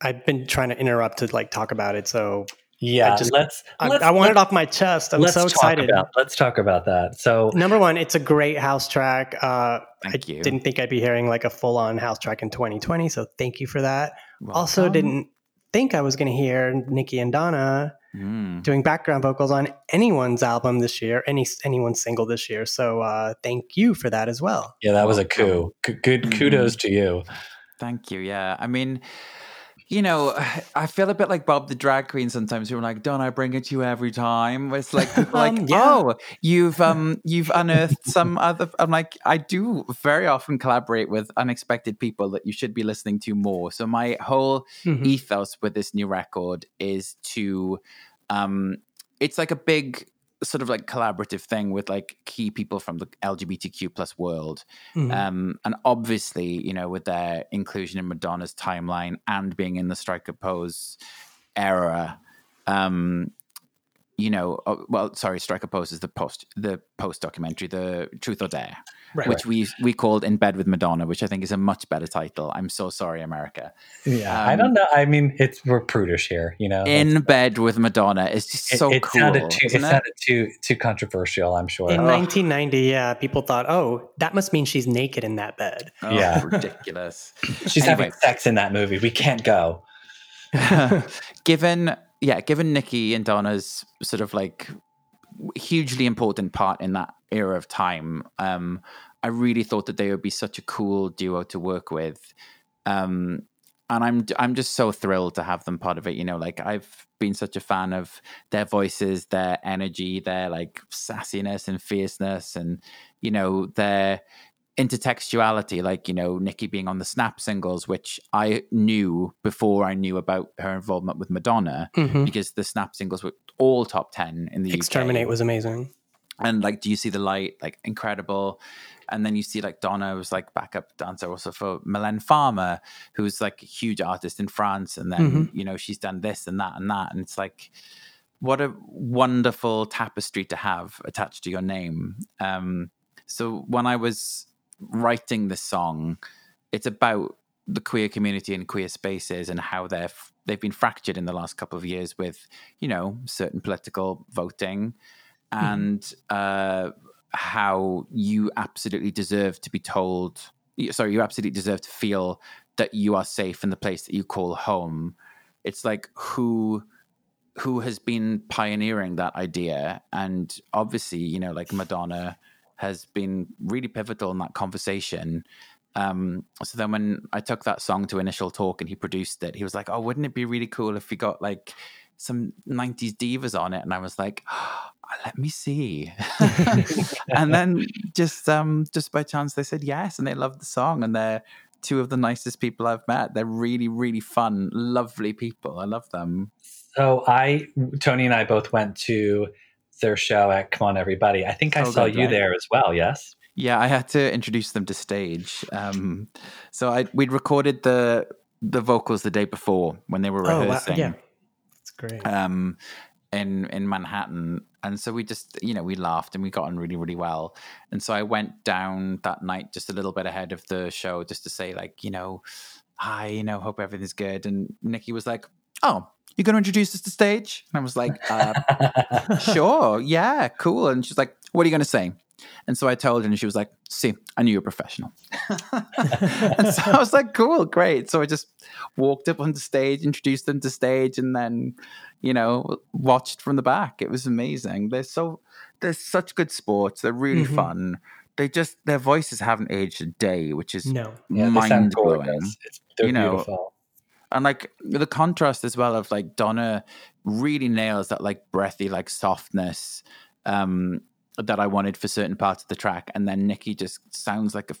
S8: I've been trying to interrupt to like talk about it, so
S5: Yeah,
S8: just-
S5: let's.
S8: I,
S5: let's
S8: I want it
S5: let's-
S8: off my chest. I'm
S5: let's
S8: so
S5: talk
S8: excited.
S5: About, let's talk about that. So
S8: Number one, it's a great house track. Uh,
S7: Thank
S8: I
S7: you.
S8: didn't think I'd be hearing like a full on house track in 2020, so thank you for that. Also, didn't think I was going to hear Niki and Donna
S7: Mm.
S8: doing background vocals on anyone's album this year, any anyone's single this year. So uh, thank you for that as well.
S5: yeah, that was a coup. G- Good kudos to you.
S7: Thank you. Yeah. I mean, you know, I feel a bit like Bob the drag queen sometimes who are like, Don't I bring it to you every time? It's like are like,
S8: Um, yeah.
S7: Oh, you've um you've unearthed some other I'm like, I do very often collaborate with unexpected people that you should be listening to more. So my whole
S8: Mhm.
S7: ethos with this new record is to um it's like a big sort of like collaborative thing with like key people from the lgbtq plus world
S8: Mhm.
S7: um and obviously you know with their inclusion in madonna's timeline and being in the Strike a Pose era um you know uh, well sorry Strike a Pose is the post the post documentary the truth or dare
S8: Right.
S7: which we we called in bed with madonna which i think is a much better title i'm so sorry america
S5: Yeah, I
S7: Um,
S5: don't know. I mean, it's we're prudish here, you know.
S7: in bed with Madonna is just
S5: it,
S7: so
S5: it
S7: cool.
S5: sounded too. It
S7: isn't it?
S5: sounded too too controversial. I'm sure.
S8: In
S7: Ugh.
S8: 1990, yeah, people thought, oh, that must mean she's naked in that bed.
S7: Oh,
S5: Yeah.
S7: ridiculous.
S5: She's
S7: Anyway.
S5: having sex in that movie. We can't go.
S7: given, yeah, given Niki and Donna's sort of like hugely important part in that era of time, um, I really thought that they would be such a cool duo to work with. Um, and I'm I'm just so thrilled to have them part of it. You know, like I've been such a fan of their voices, their energy, their like sassiness and fierceness, and you know their intertextuality. Like you know, Niki being on the Snap singles, which I knew before I knew about her involvement with Madonna,
S8: Mhm.
S7: because the Snap singles were all top ten in the UK.
S8: Exterminate
S7: UK
S8: was amazing.
S7: and like do you see the light like incredible and then you see like donna was like backup dancer also for Mylène farmer who's like a huge artist in france and then
S8: Mhm.
S7: you know she's done this and that and that and it's like what a wonderful tapestry to have attached to your name um so when i was writing the song it's about the queer community and queer spaces and how they're f- they've been fractured in the last couple of years with you know certain political voting and uh, how you absolutely deserve to be told sorry you absolutely deserve to feel that you are safe in the place that you call home. It's like who who has been pioneering that idea and obviously you know like madonna has been really pivotal in that conversation. Um so then when i took that song to initial talk and he produced it he was like oh wouldn't it be really cool if we got like some 90s divas on it? And i was like oh, let me see. And then just um just by chance they said yes and they loved the song and they're two of the nicest people i've met. They're really really fun lovely people. I love them.
S5: So I, Tony and I both went to their show at Come On Everybody. I think I
S7: Oh,
S5: saw
S7: good,
S5: you
S7: right.
S5: there as well. Yes.
S7: Yeah, I had to introduce them to stage. Um, so I we'd recorded the the vocals the day before when they were rehearsing.
S8: Oh, wow.
S7: rehearsing.
S8: Yeah. That's great.
S7: Um, in in Manhattan, And so we just, you know, we laughed and we got on really, really well. And so I went down that night just a little bit ahead of the show just to say, like, you know, hi, you know, hope everything's good. And Niki was like, oh, you're going to introduce us to stage? And I was like, uh, sure, yeah, cool. And she's like, what are you going to say? And so I told her, and she was like, see, I knew you're a professional. and so I was like, cool, great. So I just walked up onto stage, introduced them to stage, and then, you know, watched from the back. It was amazing. They're so, they're such good sports. They're really
S8: Mhm.
S7: fun. They just, their voices haven't aged a day, which is
S8: No.
S5: Yeah,
S7: mind blowing.
S5: gorgeous. It's, they're
S7: You know,
S5: beautiful.
S7: And like the contrast as well of like Donna really nails that like breathy like softness um that I wanted for certain parts of the track, and then Nikki just sounds like a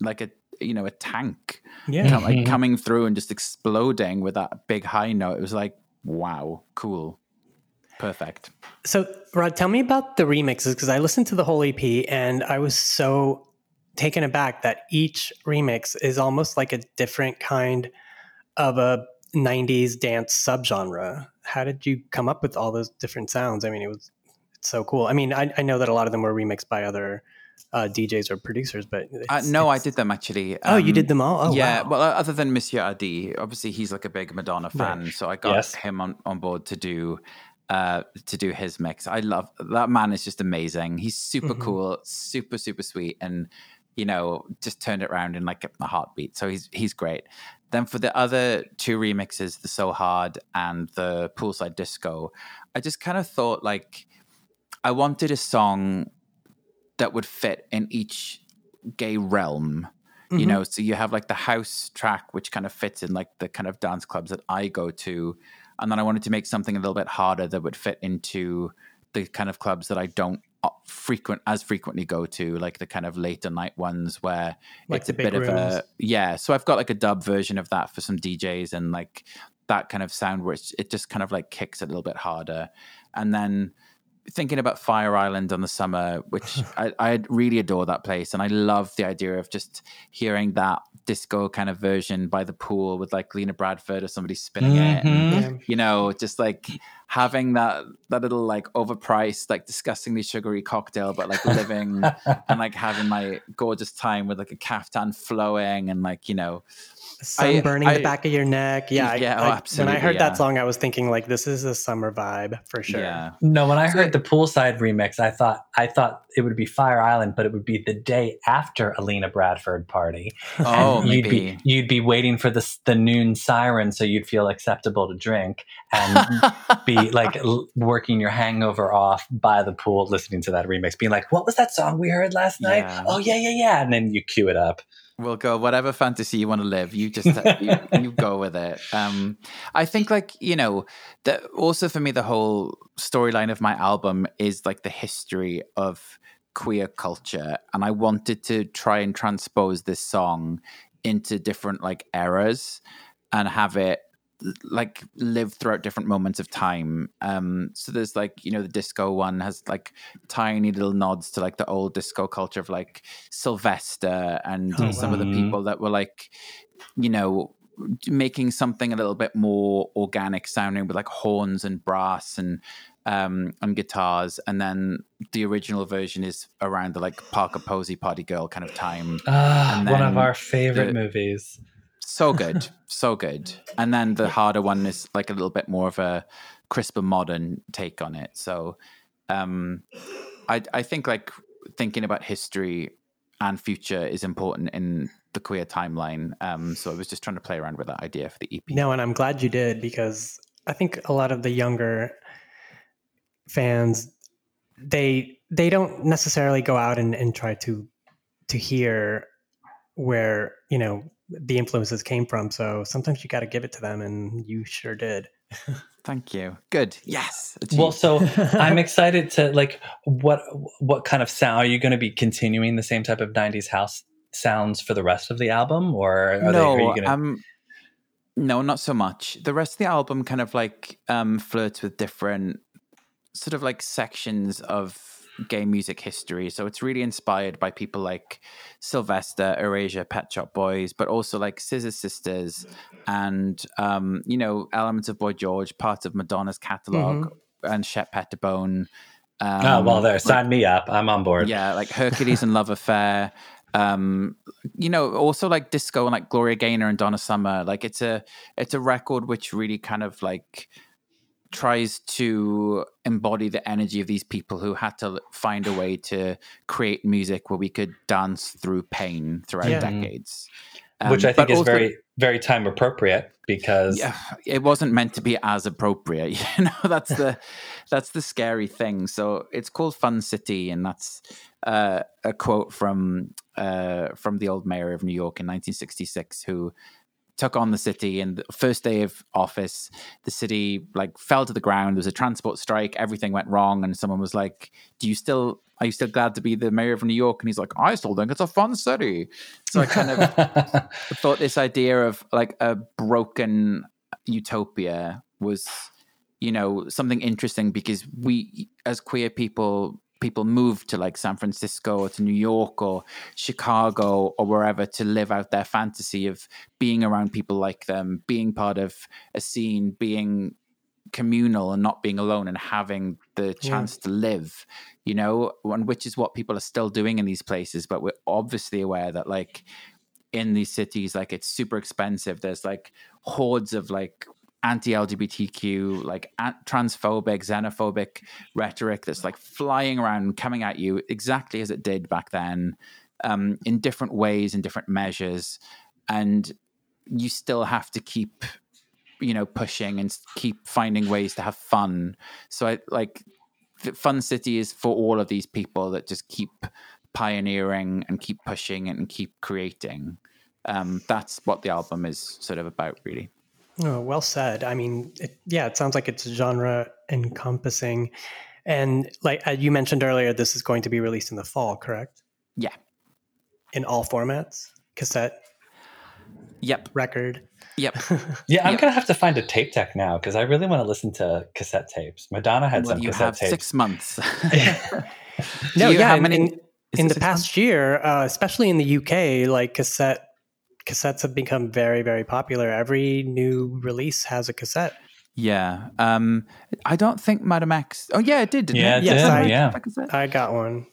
S7: like a you know a tank
S8: Yeah.
S7: com- like coming through and just exploding with that big high note. It was like wow, cool, perfect.
S8: So, Rod, tell me about the remixes because I listened to the whole EP and I was so taken aback that each remix is almost like a different kind of a 90s dance subgenre. How did you come up with all those different sounds? I mean, it was it's so cool. I mean, I, I know that a lot of them were remixed by other uh, DJs or producers, but
S7: Uh, no, I did them actually.
S8: Oh, you
S7: Um,
S8: did them all? Oh,
S7: yeah.
S8: wow.
S7: Well, other than Monsieur Adi, obviously he's like a big Madonna fan, so I got
S5: Yes.
S7: him on, on board to do uh to do his mix. I love that man is just amazing. He's super
S8: Mhm.
S7: cool, super super sweet, and you know just turned it around in like a heartbeat. So he's he's great. Then for the other two remixes, the So Hard and the Poolside Disco, I just kind of thought like I wanted a song that would fit in each gay realm you
S8: Mhm.
S7: know so you have like the house track which kind of fits in like the kind of dance clubs that i go to and then i wanted to make something a little bit harder that would fit into the kind of clubs that i don't Uh, frequent as frequently go to like the kind of later night ones where
S8: Like
S7: it's a bit
S8: big
S7: of a yeah so i've got like a dub version of that for some djs and like that kind of sound where it's, it just kind of like kicks a little bit harder. And then thinking about Fire Island on the summer, which I, I really adore that place, and I love the idea of just hearing that disco kind of version by the pool with like Lena Bradford or somebody spinning it, and,
S5: Mhm.
S8: Yeah.
S7: you know, just like having that that little like overpriced, like disgustingly sugary cocktail, but like living and like having my gorgeous time with like a caftan flowing and like you know,
S8: sun
S7: I-
S8: burning
S7: I-
S8: the back of your neck. Yeah, I-
S7: Yeah, oh,
S8: I- When I heard
S7: yeah.
S8: that song, I was thinking like, this is a summer vibe for sure.
S7: yeah,
S5: No, when I heard the poolside remix, I thought I thought it would be Fire Island, but it would be the day after Alina Bradford party.
S7: oh
S5: And you'd
S7: maybe.
S5: be you'd be waiting for the the noon siren so you'd feel acceptable to drink and be like l- working your hangover off by the pool listening to that remix being like what was that song we heard last night
S7: Yeah.
S5: oh yeah yeah yeah and then you cue it up
S7: We'll go whatever fantasy you want to live. You just you, you go with it. Um, I think like you know that also for me the whole storyline of my album is like the history of queer culture, and I wanted to try and transpose this song into different like eras and have it like live throughout different moments of time. Um, so there's like you know the disco one has like tiny little nods to like the old disco culture of like Sylvester and
S8: Oh,
S7: some of the people that were like you know making something a little bit more organic sounding with like horns and brass and um and guitars. And then the original version is around the like Parker Posey party girl kind of time.
S5: Ah,
S7: And
S5: one of our favorite
S7: the-
S5: movies
S7: so good. So good. And then the harder one is like a little bit more of a crisper modern take on it. So um i i think like thinking about history and future is important in the queer timeline. Um so i was just trying to play around with that idea for the ep
S8: No, and I'm glad you did because I think a lot of the younger fans they they don't necessarily go out and, and try to to hear where you know the influences came from. So sometimes you got to give it to them, and you sure did.
S7: thank you good yes
S5: well so i'm excited to like what what kind of sound are you going to be continuing the same type of 90s house sounds for the rest of the album or are they,
S7: no,
S5: are you gonna,
S7: um, no, not so much. The rest of the album kind of like um, flirts with different sort of like sections of gay music history. So it's really inspired by people like Sylvester, Erasure, Pet Shop Boys, but also like Scissor Sisters and um, you know elements of Boy George, parts of Madonna's catalog, and Shep Pettibone. Um,
S5: oh well, there.
S7: like-
S5: Sign me up. I'm on board.
S7: yeah, like Hercules and Love Affair. Um, you know, also like disco and like Gloria Gaynor and Donna Summer. Like it's a it's a record which really kind of like tries to embody the energy of these people who had to find a way to create music where we could dance through pain throughout
S8: Yeah.
S7: decades.
S5: Which
S7: Um,
S5: I think is
S7: also-
S5: very very time appropriate because
S7: yeah, it wasn't meant to be as appropriate. You know, that's the that's the scary thing. So it's called Fun City, and that's uh, a quote from uh, from the old mayor of New York in 1966, who took on the city. And the first day of office, the city like fell to the ground. There was a transport strike. Everything went wrong, and someone was like, "Do you still?" Are you still glad to be the mayor of New York? And he's like, I still think it's a fun city. So I kind of thought this idea of like a broken utopia was you know something interesting because we as queer people people move to like san francisco or to new york or chicago or wherever to live out their fantasy of being around people like them being part of a scene being communal and not being alone and having the chance to live you know and which is what people are still doing in these places but we're obviously aware that like in these cities like it's super expensive. There's like hordes of like anti-lgbtq like transphobic xenophobic rhetoric that's like flying around coming at you exactly as it did back then um, in different ways in different measures. And you still have to keep you know pushing and keep finding ways to have fun. So i like fun city is for all of these people that just keep pioneering and keep pushing and keep creating. Um, that's what the album is sort of about really
S8: Oh, well said. I mean, it, yeah, it sounds like it's genre encompassing. And like uh, you mentioned earlier, this is going to be released in the fall, correct?
S7: yeah
S8: In all formats cassette,
S7: yep
S8: record.
S7: yep
S5: Yeah, I'm
S7: Yep.
S5: gonna have to find a tape deck now because I really want to listen to cassette tapes. Madonna had
S7: well,
S5: some
S7: you
S5: cassette
S7: have
S5: tapes.
S7: six months
S8: No,
S7: you-
S8: yeah.
S7: how
S8: in-
S7: many-
S8: in, in the
S7: six
S8: past year, uh, especially in the UK, like cassette cassettes have become very, very popular. Every new release has a cassette.
S7: yeah um i don't think Madame X oh yeah it did didn't
S5: Yeah,
S7: it
S5: it
S8: Yes,
S5: did.
S8: I-
S5: yeah,
S7: I
S8: got one.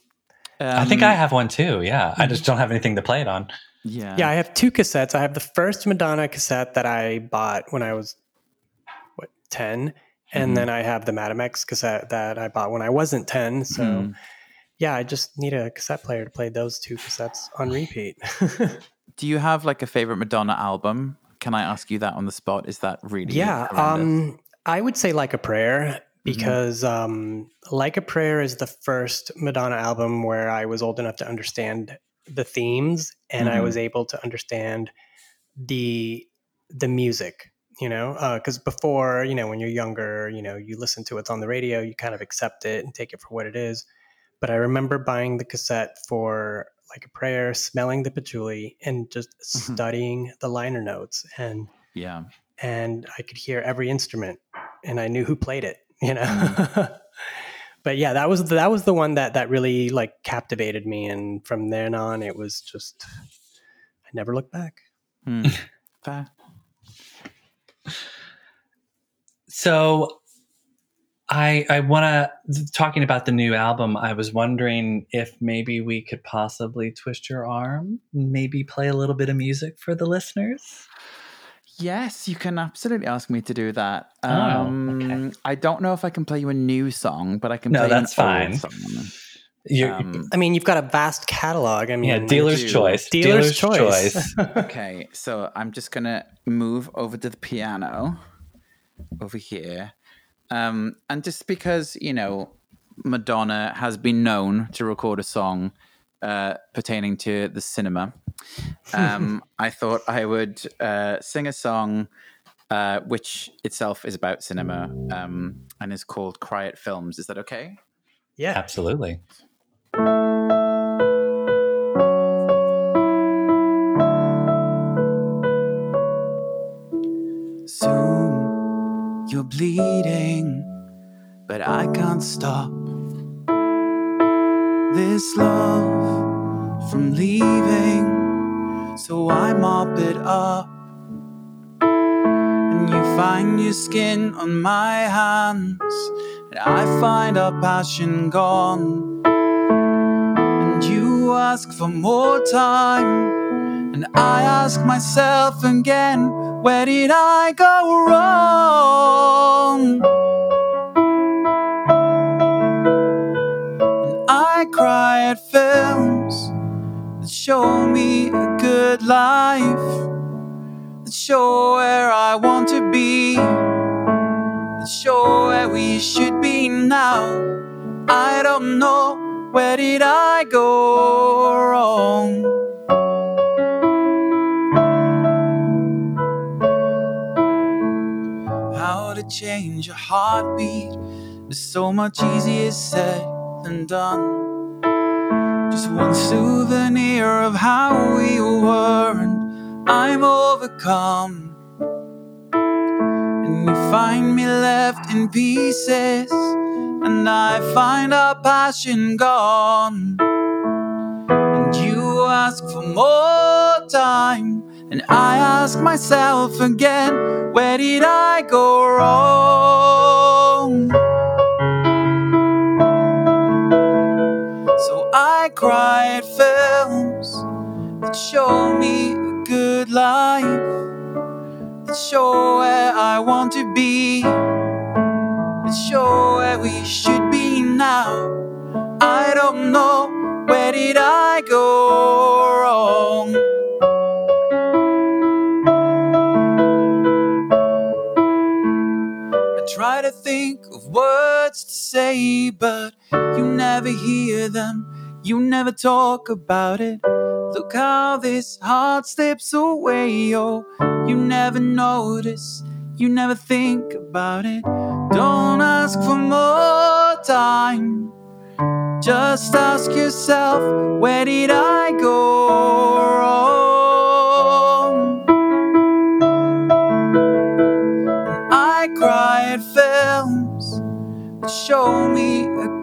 S5: I think
S7: Um,
S5: I have one too. Yeah, I just don't have anything to play it on.
S7: yeah
S8: Yeah, I have two cassettes. I have the first Madonna cassette that I bought when I was what 10 and
S7: Mhm.
S8: then I have the Madame X cassette that I bought when I wasn't 10. So
S7: Mhm.
S8: yeah, I just need a cassette player to play those two cassettes on repeat.
S7: do you have like a favorite madonna album? Can i ask you that on the spot? Is that really
S8: yeah,
S7: horrendous?
S8: um I would say Like a Prayer because um Like a Prayer is the first Madonna album where I was old enough to understand the themes and I
S7: Mhm.
S8: was able to understand the the music you know? Because before you know when you're younger you know you listen to what's on the radio you kind of accept it and take it for what it is. But i remember buying the cassette for like a prayer smelling the patchouli and just
S7: Mhm.
S8: studying the liner notes and
S7: yeah
S8: and i could hear every instrument and i knew who played it you know
S7: Mm-hmm.
S8: but yeah that was that was the one that that really like captivated me and from then on it was just i never looked back.
S7: Fair.
S5: So, I I want to talking about the new album. I was wondering if maybe we could possibly twist your arm, maybe play a little bit of music for the listeners.
S7: Yes, you can absolutely ask me to do that.
S5: Oh,
S7: Um,
S5: okay.
S7: I don't know if I can play you a new song, but I can
S5: No,
S7: play
S5: that's
S7: an
S5: fine.
S7: old song.
S5: You,
S7: Um,
S8: I mean, you've got a vast catalog. I mean,
S5: yeah, dealer's choice.
S8: Dealer's choice.
S7: okay, so I'm just gonna move over to the piano over here, um, and just because you know Madonna has been known to record a song uh, pertaining to the cinema, um, I thought I would uh, sing a song. Uh, which itself is about cinema um, and is called Cry at Films. Is that okay?
S8: yeah.
S5: Absolutely.
S7: Soon you're bleeding, but I can't stop this love from leaving. So I mop it up, and you find your skin on my hands, and I find our passion gone. And you ask for more time, and I ask myself again, where did I go wrong? And I cry at films that show me a good life, that show where I want to be, that show where we should be now. I don't know where did I go wrong. Change a heartbeat is so much easier said than done. Just one souvenir of how we were, and I'm overcome. And you find me left in pieces, and I find our passion gone. And you ask for more time, and I ask myself again, where did I go wrong? So I cry at films that show me a good life, that show where I want to be, that show where we should be now. I don't know where did I go wrong. To think of words to say, but you never hear them. You never talk about it. Look how this heart slips away. Oh, you never notice. You never think about it. Don't ask for more time. Just ask yourself, where did I go wrong?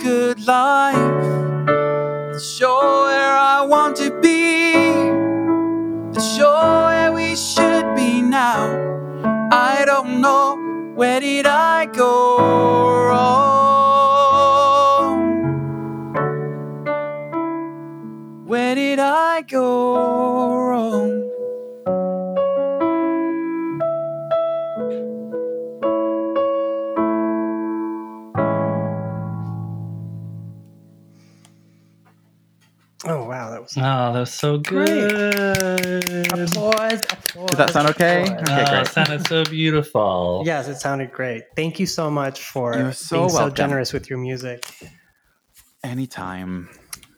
S7: Good life, that show where I want to be, that show where we should be now. I don't know where did I go
S8: Oh that was
S5: Oh, that was so
S8: Great.
S5: good.
S8: applause, applause.
S7: Did that sound okay?
S8: applause.
S7: Okay,
S5: Oh,
S7: great.
S5: it sounded so beautiful.
S8: Yes, it sounded great. Thank you so much for
S7: You're so
S8: being so generous with your music.
S7: Anytime.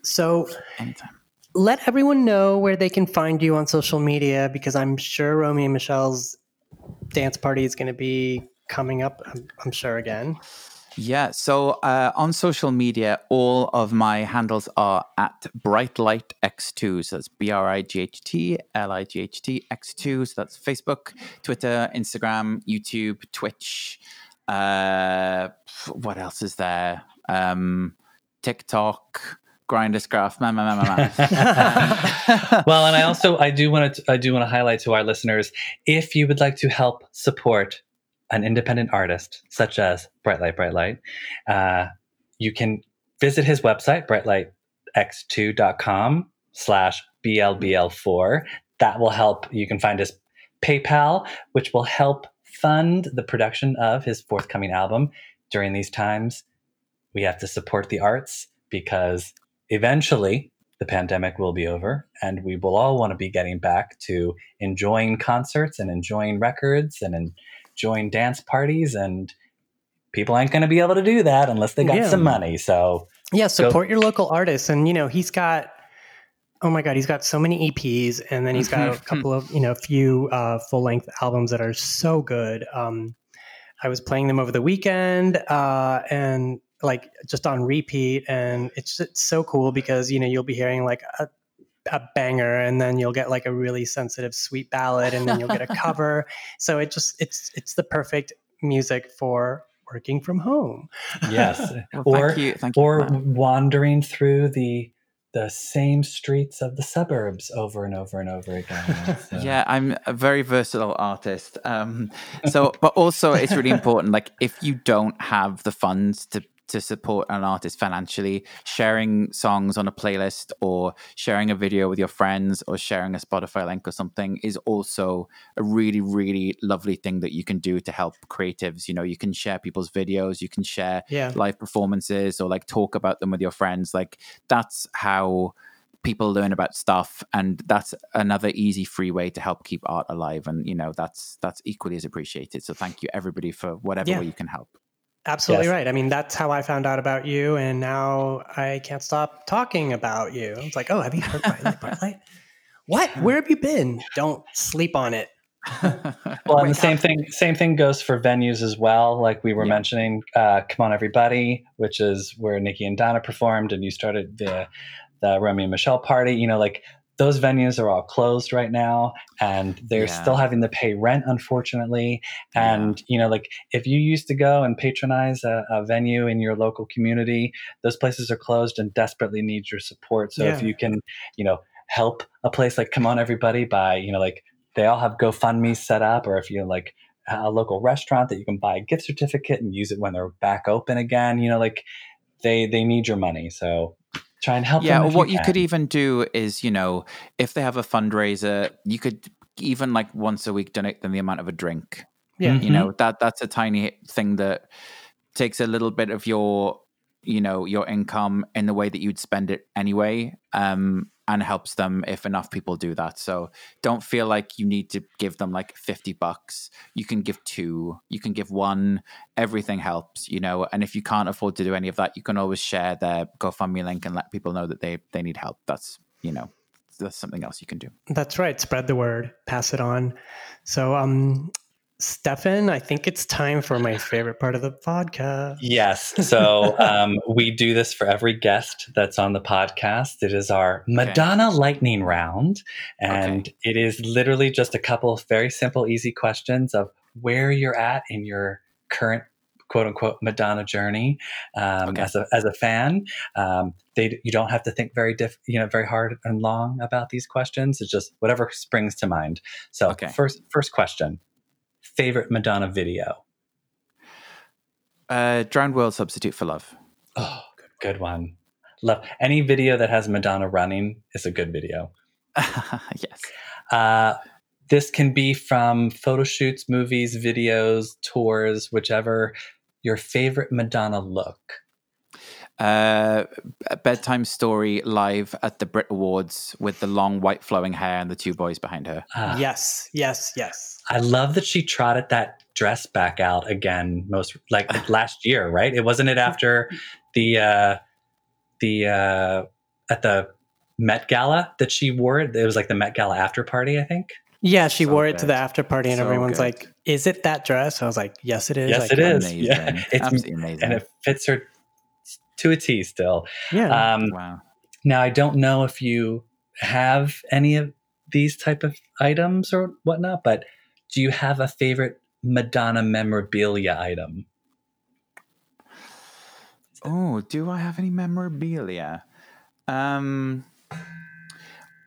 S8: So
S7: Anytime.
S8: let everyone know where they can find you on social media because I'm sure Romy and Michelle's dance party is going to be coming up. I'm, I'm sure again.
S7: Yeah, so uh, on social media, all of my handles are at Brightlight X2. So that's B R I G H T L I G H T X2. So that's Facebook, Twitter, Instagram, YouTube, Twitch. Uh, what else is there? Um, TikTok, Grinderscraft. Man, man, man, man, man.
S5: well, and I also I do want to I do want to highlight to our listeners if you would like to help support an independent artist such as Bright Brightlight Brightlight, uh, you can visit his website brightlightx2.com slash blbl4. That will help. You can find his PayPal, which will help fund the production of his forthcoming album. During these times, we have to support the arts because eventually the pandemic will be over and we will all want to be getting back to enjoying concerts and enjoying records and enjoying dance parties and people ain't going to be able to do that unless they got
S8: Yeah.
S5: some money so
S8: Yeah, support your local artists. And, you know, he's got, oh my God, he's got so many EPs. And then he's got a couple of, you know, a few uh, full length albums that are so good. Um, I was playing them over the weekend uh, and like just on repeat. And it's, it's so cool because, you know, you'll be hearing like a, a banger and then you'll get like a really sensitive, sweet ballad and then you'll get a cover. So it just, it's, it's the perfect music for working from home.
S5: yes
S7: Well,
S5: or
S7: thank you. Thank you.
S5: or
S7: for
S5: wandering through the the same streets of the suburbs over and over and over again. So.
S7: Yeah, I'm a very versatile artist. Um, so, but also it's really important. Like, if you don't have the funds to to support an artist financially, sharing songs on a playlist or sharing a video with your friends or sharing a Spotify link or something is also a really, really lovely thing that you can do to help creatives. You know, you can share people's videos, you can share
S8: Yeah.
S7: live performances or like talk about them with your friends. Like that's how people learn about stuff and that's another easy free way to help keep art alive and you know that's that's equally as appreciated so thank you everybody for whatever
S8: Yeah.
S7: way you can help
S8: Absolutely
S5: Yes.
S8: right. I mean, that's how I found out about you, and now I can't stop talking about you. It's like, oh, have you heard Brightlight? Brightlight? What? Where have you been? Don't sleep on it.
S5: Well, and the same thing. Same thing goes for venues as well. Like we were
S7: Yeah.
S5: mentioning, uh, "Come On Everybody," which is where Niki and Donna performed, and you started the the Romy and Michelle party. You know, like those venues are all closed right now, and they're
S7: Yeah.
S5: still having to pay rent, unfortunately. And you know, like if you used to go and patronize a, a venue in your local community, those places are closed and desperately need your support. So if you can, you know, help a place like Come On Everybody by, you know, like they all have GoFundMe set up, or if you like a local restaurant that you can buy a gift certificate and use it when they're back open again, you know, like they they need your money. So try and help.
S7: yeah
S5: them if
S7: what you,
S5: can.
S7: could even do is you know if they have a fundraiser you could even like once a week donate them the amount of a drink
S8: Yeah.
S7: You know that that's a tiny thing that takes a little bit of your you know your income in the way that you'd spend it anyway um and helps them if enough people do that. So don't feel like you need to give them like 50 bucks. You can give two. You can give one. Everything helps you know and if you can't afford to do any of that you can always share their gofundme link and let people know that they they need help. That's you know that's something else you can do.
S8: That's right. Spread the word, pass it on. So, um, Stefan, I think it's time for my favorite part of the podcast.
S5: Yes. So um, we do this for every guest that's on the podcast. It is our Madonna lightning round. And it is literally just a couple of very simple, easy questions of where you're at in your current quote unquote Madonna journey um,
S7: Okay.
S5: as, a, as a fan. Um, they, you don't have to think very diff, you know, very hard and long about these questions. It's just whatever springs to mind. So
S7: Okay.
S5: first, first question, favorite Madonna video.
S7: uh drowned world substitute for love
S5: Oh, good one. Love any video that has Madonna running is a good video.
S7: yes
S5: Uh, this can be from photo shoots, movies, videos, tours, whichever. Your favorite Madonna look.
S7: Uh, a bedtime story live at the Brit Awards with the long white flowing hair and the two boys behind her.
S5: Ah,
S8: Yes, yes, yes.
S5: I love that she trotted that dress back out again. Most like last year, right? It wasn't it after the uh, the uh, at the Met Gala that she wore it. It was like the Met Gala after party, I think.
S8: Yeah, she
S7: So
S8: wore it to the after party, and
S7: So
S8: everyone's
S7: good.
S8: like, "Is it that dress?" I was like, "Yes, it is."
S5: Yes,
S8: Like,
S5: it is.
S7: Amazing.
S5: Yeah, it's
S7: Absolutely amazing.
S5: and it fits her to a T still.
S8: Yeah,
S5: Um,
S7: wow.
S5: Now, I don't know if you have any of these type of items or whatnot, but do you have a favorite Madonna memorabilia item?
S7: Oh, do I have any memorabilia? Um,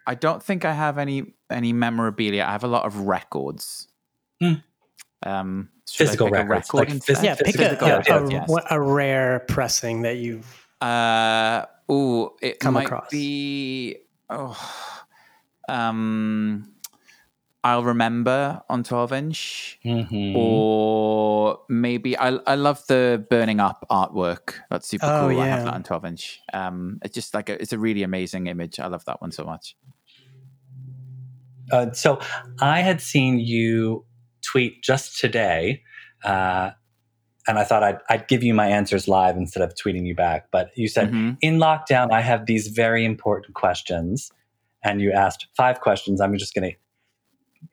S7: I don't think I have any any memorabilia. I have a lot of records.
S5: Hmm.
S7: Um, should
S5: Physical
S7: pick
S5: records,
S7: record
S5: like phys-
S8: yeah. Pick a,
S5: physical
S8: a,
S5: records,
S8: a,
S7: yes.
S8: what- a rare pressing that you.
S7: Uh, oh, it
S8: Come
S7: might
S8: across.
S7: be. Oh, um, I'll remember on twelve inch.
S5: Mm-hmm.
S7: or maybe I I love the burning up artwork. That's super
S8: Oh,
S7: cool. I have that on twelve inch. Um, it's just like a, it's a really amazing image. I love that one so much.
S5: Uh, so I had seen you tweet just today, uh, and I thought I'd, I'd give you my answers live instead of tweeting you back. But you said,
S7: Mhm.
S5: in lockdown, I have these very important questions. And you asked five questions. I'm just going to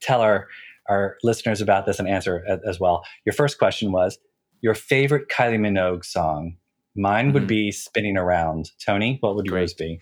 S5: tell our, our listeners about this and answer a- as well. Your first question was your favorite Kylie Minogue song. Mine would
S7: Mhm.
S5: be Spinning Around. Tony, what would yours be?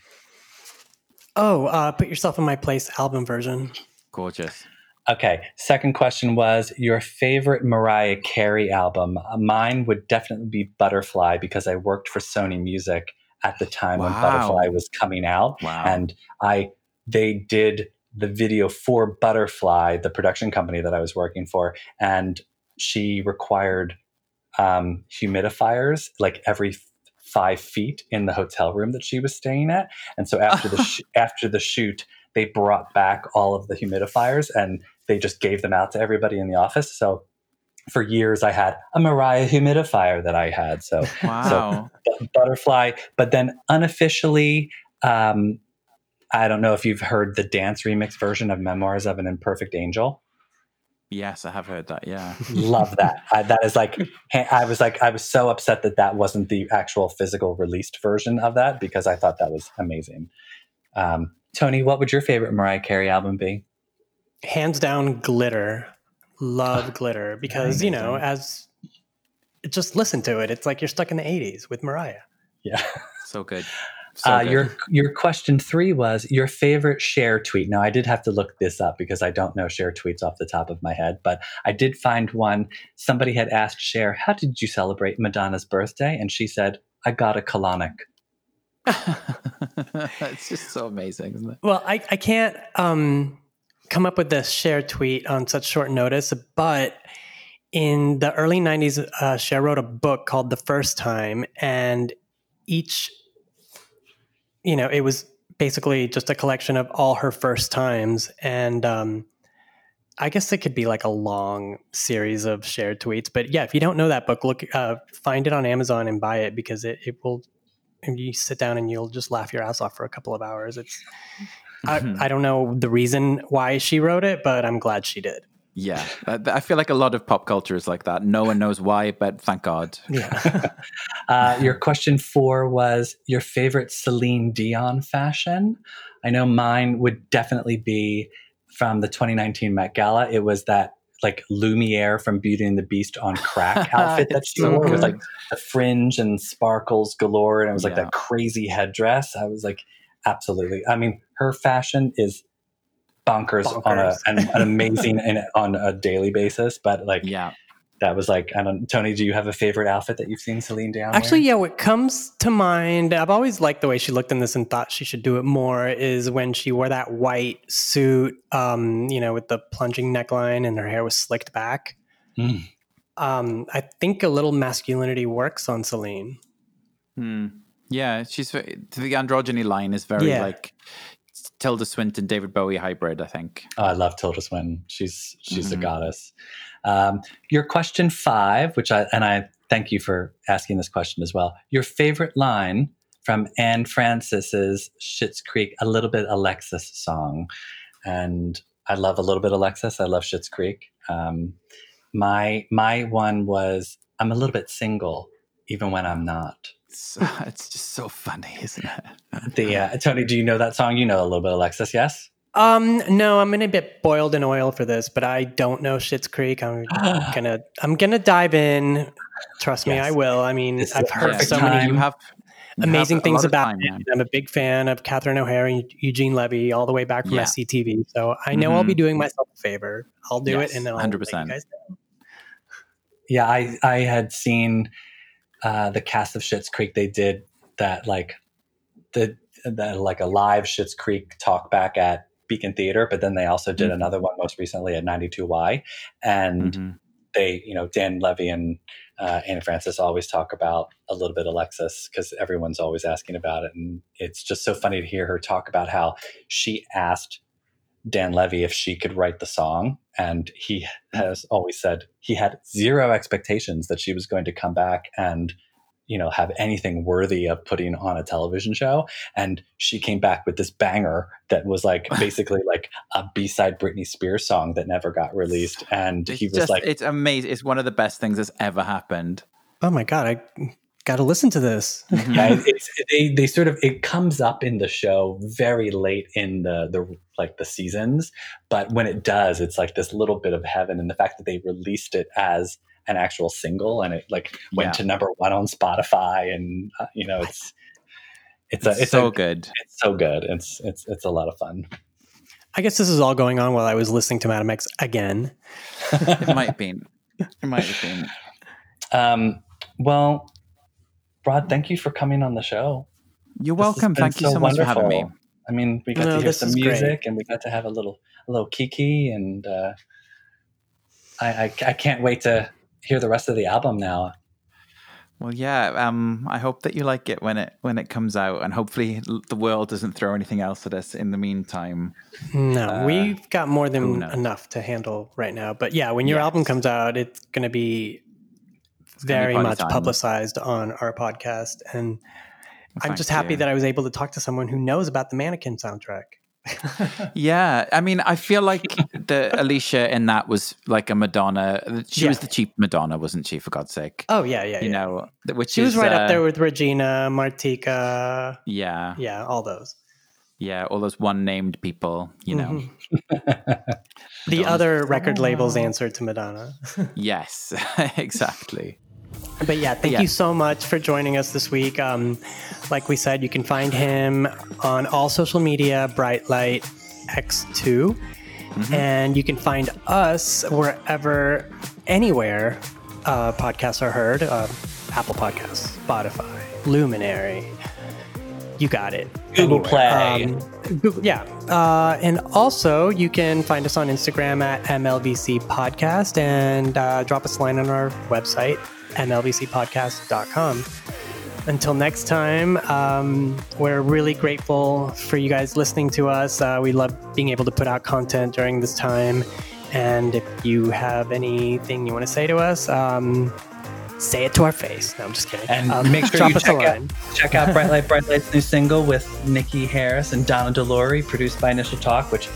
S8: Oh, uh, put yourself in my place. Album version.
S7: Gorgeous.
S5: Okay. Second question was your favorite Mariah Carey album. Uh, Mine would definitely be Butterfly because I worked for Sony Music at the time when Butterfly was coming out,
S7: Wow.
S5: and I they did the video for Butterfly, the production company that I was working for, and she required um, humidifiers like every five feet in the hotel room that she was staying at, and so after the sh- after the shoot, they brought back all of the humidifiers and they just gave them out to everybody in the office. So for years, I had a Mariah humidifier that I had. So
S7: Wow.
S5: bu- butterfly, but then unofficially, um, I don't know if you've heard the dance remix version of Memoirs of an Imperfect Angel.
S7: yes, I have heard that. Yeah.
S5: Love that. I, that is like, I was like, I was so upset that that wasn't the actual physical released version of that because I thought that was amazing. Um, Tony, what would your favorite Mariah Carey album be?
S8: Hands down, glitter. Love glitter because you know, as just listen to it. It's like you're stuck in the '80s with Mariah.
S5: Yeah.
S7: So good. So
S5: Uh,
S7: good.
S5: your your question three was your favorite Cher tweet. Now I did have to look this up because I don't know Cher tweets off the top of my head, but I did find one. Somebody had asked Cher, "How did you celebrate Madonna's birthday?" And she said, "I got a colonic."
S7: it's just so amazing, isn't it?
S8: Well, I, I can't um, come up with this Cher tweet on such short notice, but in the early 90s, uh, Cher wrote a book called The First Time, and each, you know, it was basically just a collection of all her first times. And um, I guess it could be like a long series of shared tweets. But yeah, if you don't know that book, look, uh, find it on Amazon and buy it because it, it will you sit down and you'll just laugh your ass off for a couple of hours. It's I, I don't know the reason why she wrote it, but I'm glad she did.
S7: Yeah, I feel like a lot of pop culture is like that. No one knows why, but thank God.
S8: Yeah.
S5: Uh, your question four was your favorite Celine Dion fashion. I know mine would definitely be from the 2019 Met Gala. It was that like Lumiere from Beauty and the Beast on crack outfit that she
S7: so
S5: wore with
S7: good.
S5: like the fringe and sparkles galore, and it was like
S7: Yeah.
S5: that crazy headdress. I was like, absolutely. I mean, her fashion is bonkers, on a an, an amazing in, on a daily basis. But like,
S7: Yeah,
S5: that was like, I don't. Tony, do you have a favorite outfit that you've seen Celine Dion? wear?
S8: Actually, yeah, what comes to mind, I've always liked the way she looked in this and thought she should do it more, is when she wore that white suit, um, you know, with the plunging neckline and her hair was slicked back.
S5: Mm.
S8: Um, I think a little masculinity works on Celine.
S7: Hmm. Yeah. She's ve- the androgyny line is very
S8: Yeah.
S7: like Tilda Swinton, David Bowie hybrid. I think.
S5: Oh, I love Tilda Swinton. She's she's a
S7: Mhm.
S5: goddess. Um, your question five, which I and I thank you for asking this question as well. Your favorite line from Anne Francis's Schitt's Creek, a little bit Alexis song, and I love a little bit Alexis. I love Schitt's Creek. Um, my my one was I'm a little bit single, even when I'm not.
S7: It's, it's just so funny, isn't it?
S5: The uh, Tony, do you know that song? You know a little bit Alexis, yes?
S8: Um, no, I'm gonna get boiled in oil for this, but I don't know Schitt's Creek. I'm gonna I'm gonna dive in. Trust me,
S5: Yes.
S8: I will. I mean,
S5: This
S8: I've heard so
S5: time.
S8: many
S7: You have you
S8: amazing
S7: a
S8: things about
S7: time,
S8: it. I'm a big fan of Catherine O'Hara and Eugene Levy, all the way back from
S7: Yeah.
S8: SCTV. So I know I'll be
S7: Mhm.
S8: doing myself a favor. I'll do
S7: Yes,
S8: it, and then I'll
S7: 100%.
S5: Yeah, I I had seen uh, the cast of Schitt's Creek. They did that like the, the like a live Schitt's Creek talk back at Beacon Theater, but then they also did
S7: Mhm.
S5: another one most recently at 92Y, and
S7: Mhm.
S5: they you know Dan Levy and uh, Anne Francis always talk about a little bit Alexis because everyone's always asking about it, and it's just so funny to hear her talk about how she asked Dan Levy if she could write the song, and he has always said he had zero expectations that she was going to come back and you know have anything worthy of putting on a television show and she came back with this banger that was like basically like a b-side britney spears song that never got released and
S7: It's
S5: he was
S7: just,
S5: like
S7: it's amazing. It's one of the best things that's ever happened.
S8: Oh my god, I got to listen to this.
S5: yeah, it- it's they they sort of it comes up in the show very late in the the like the seasons, but when it does, it's like this little bit of heaven, and the fact that they released it as an actual single and it like went
S7: Yeah.
S5: to number one on Spotify, and uh, you know it's it's,
S7: It's,
S5: a it's
S7: so
S5: a,
S7: good.
S5: it's so good. It's it's it's a lot of fun.
S8: I guess this is all going on while I was listening to Madame X again.
S7: It might have been. It might have been.
S5: Um, well, Rod, thank you for coming on the show.
S7: You're welcome.
S5: been
S7: Thank you so much for having me.
S5: I mean, we got
S8: No,
S5: to hear some
S8: is great.
S5: music, and we got to have a little, a little kiki, and uh, I, I, I can't wait to hear the rest of the album now.
S7: Well, yeah. Um, I hope that you like it when it when it comes out, and hopefully the world doesn't throw anything else at us in the meantime.
S8: No,
S7: Uh,
S8: we've got more than enough to handle right now. But yeah, when your
S7: Yes.
S8: album comes out, it's going to be
S7: gonna be
S8: very much
S7: time.
S8: publicized on our podcast. And I'm just happy
S7: you.
S8: that I was able to talk to someone who knows about the Mannequin soundtrack.
S7: Yeah, I mean, I feel like the Alisha in that was like a Madonna. She was the cheap Madonna, wasn't she? For God's sake,
S8: Oh, yeah, yeah.
S7: you
S8: yeah.
S7: know, which
S8: she was right
S7: uh,
S8: up there with Regina, Martika.
S7: Yeah,
S8: Yeah, all those.
S7: yeah, all those one named people. You know,
S8: Mhm. The other record labels answered to Madonna.
S7: yes, exactly.
S8: But yeah, thank
S7: Yeah.
S8: you so much for joining us this week. Um, like we said, you can find him on all social media, Brightlight X2. And you can find us wherever, anywhere uh, podcasts are heard uh, Apple Podcasts, Spotify, Luminary. You got it.
S5: Google Play.
S8: Um, Google, yeah. Uh, and also, you can find us on Instagram at MLVC Podcast and uh, drop us a line on our website, MLVCpodcast.com. Until next time, um, we're really grateful for you guys listening to us. Uh, we love being able to put out content during this time. And if you have anything you want to say to us, um, say it to our face. No, I'm just kidding.
S5: And
S8: Um,
S5: make sure you check out, check out Bright Light, Bright Light's new single with Niki Haris and Donna De Lory, produced by Initial Talk, which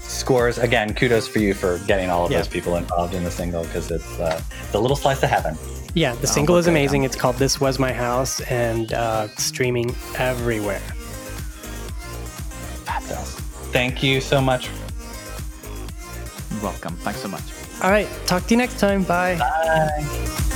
S5: scores again. Kudos for you for getting all of
S8: Yeah.
S5: those people involved in the single because it's uh, the little slice of heaven.
S8: Yeah, the single is
S7: okay.
S8: amazing. It's called This Was My House and uh, streaming everywhere.
S5: So, thank you so much.
S7: Welcome. Thanks so much.
S8: All right, talk to you next time. Bye.
S5: Bye.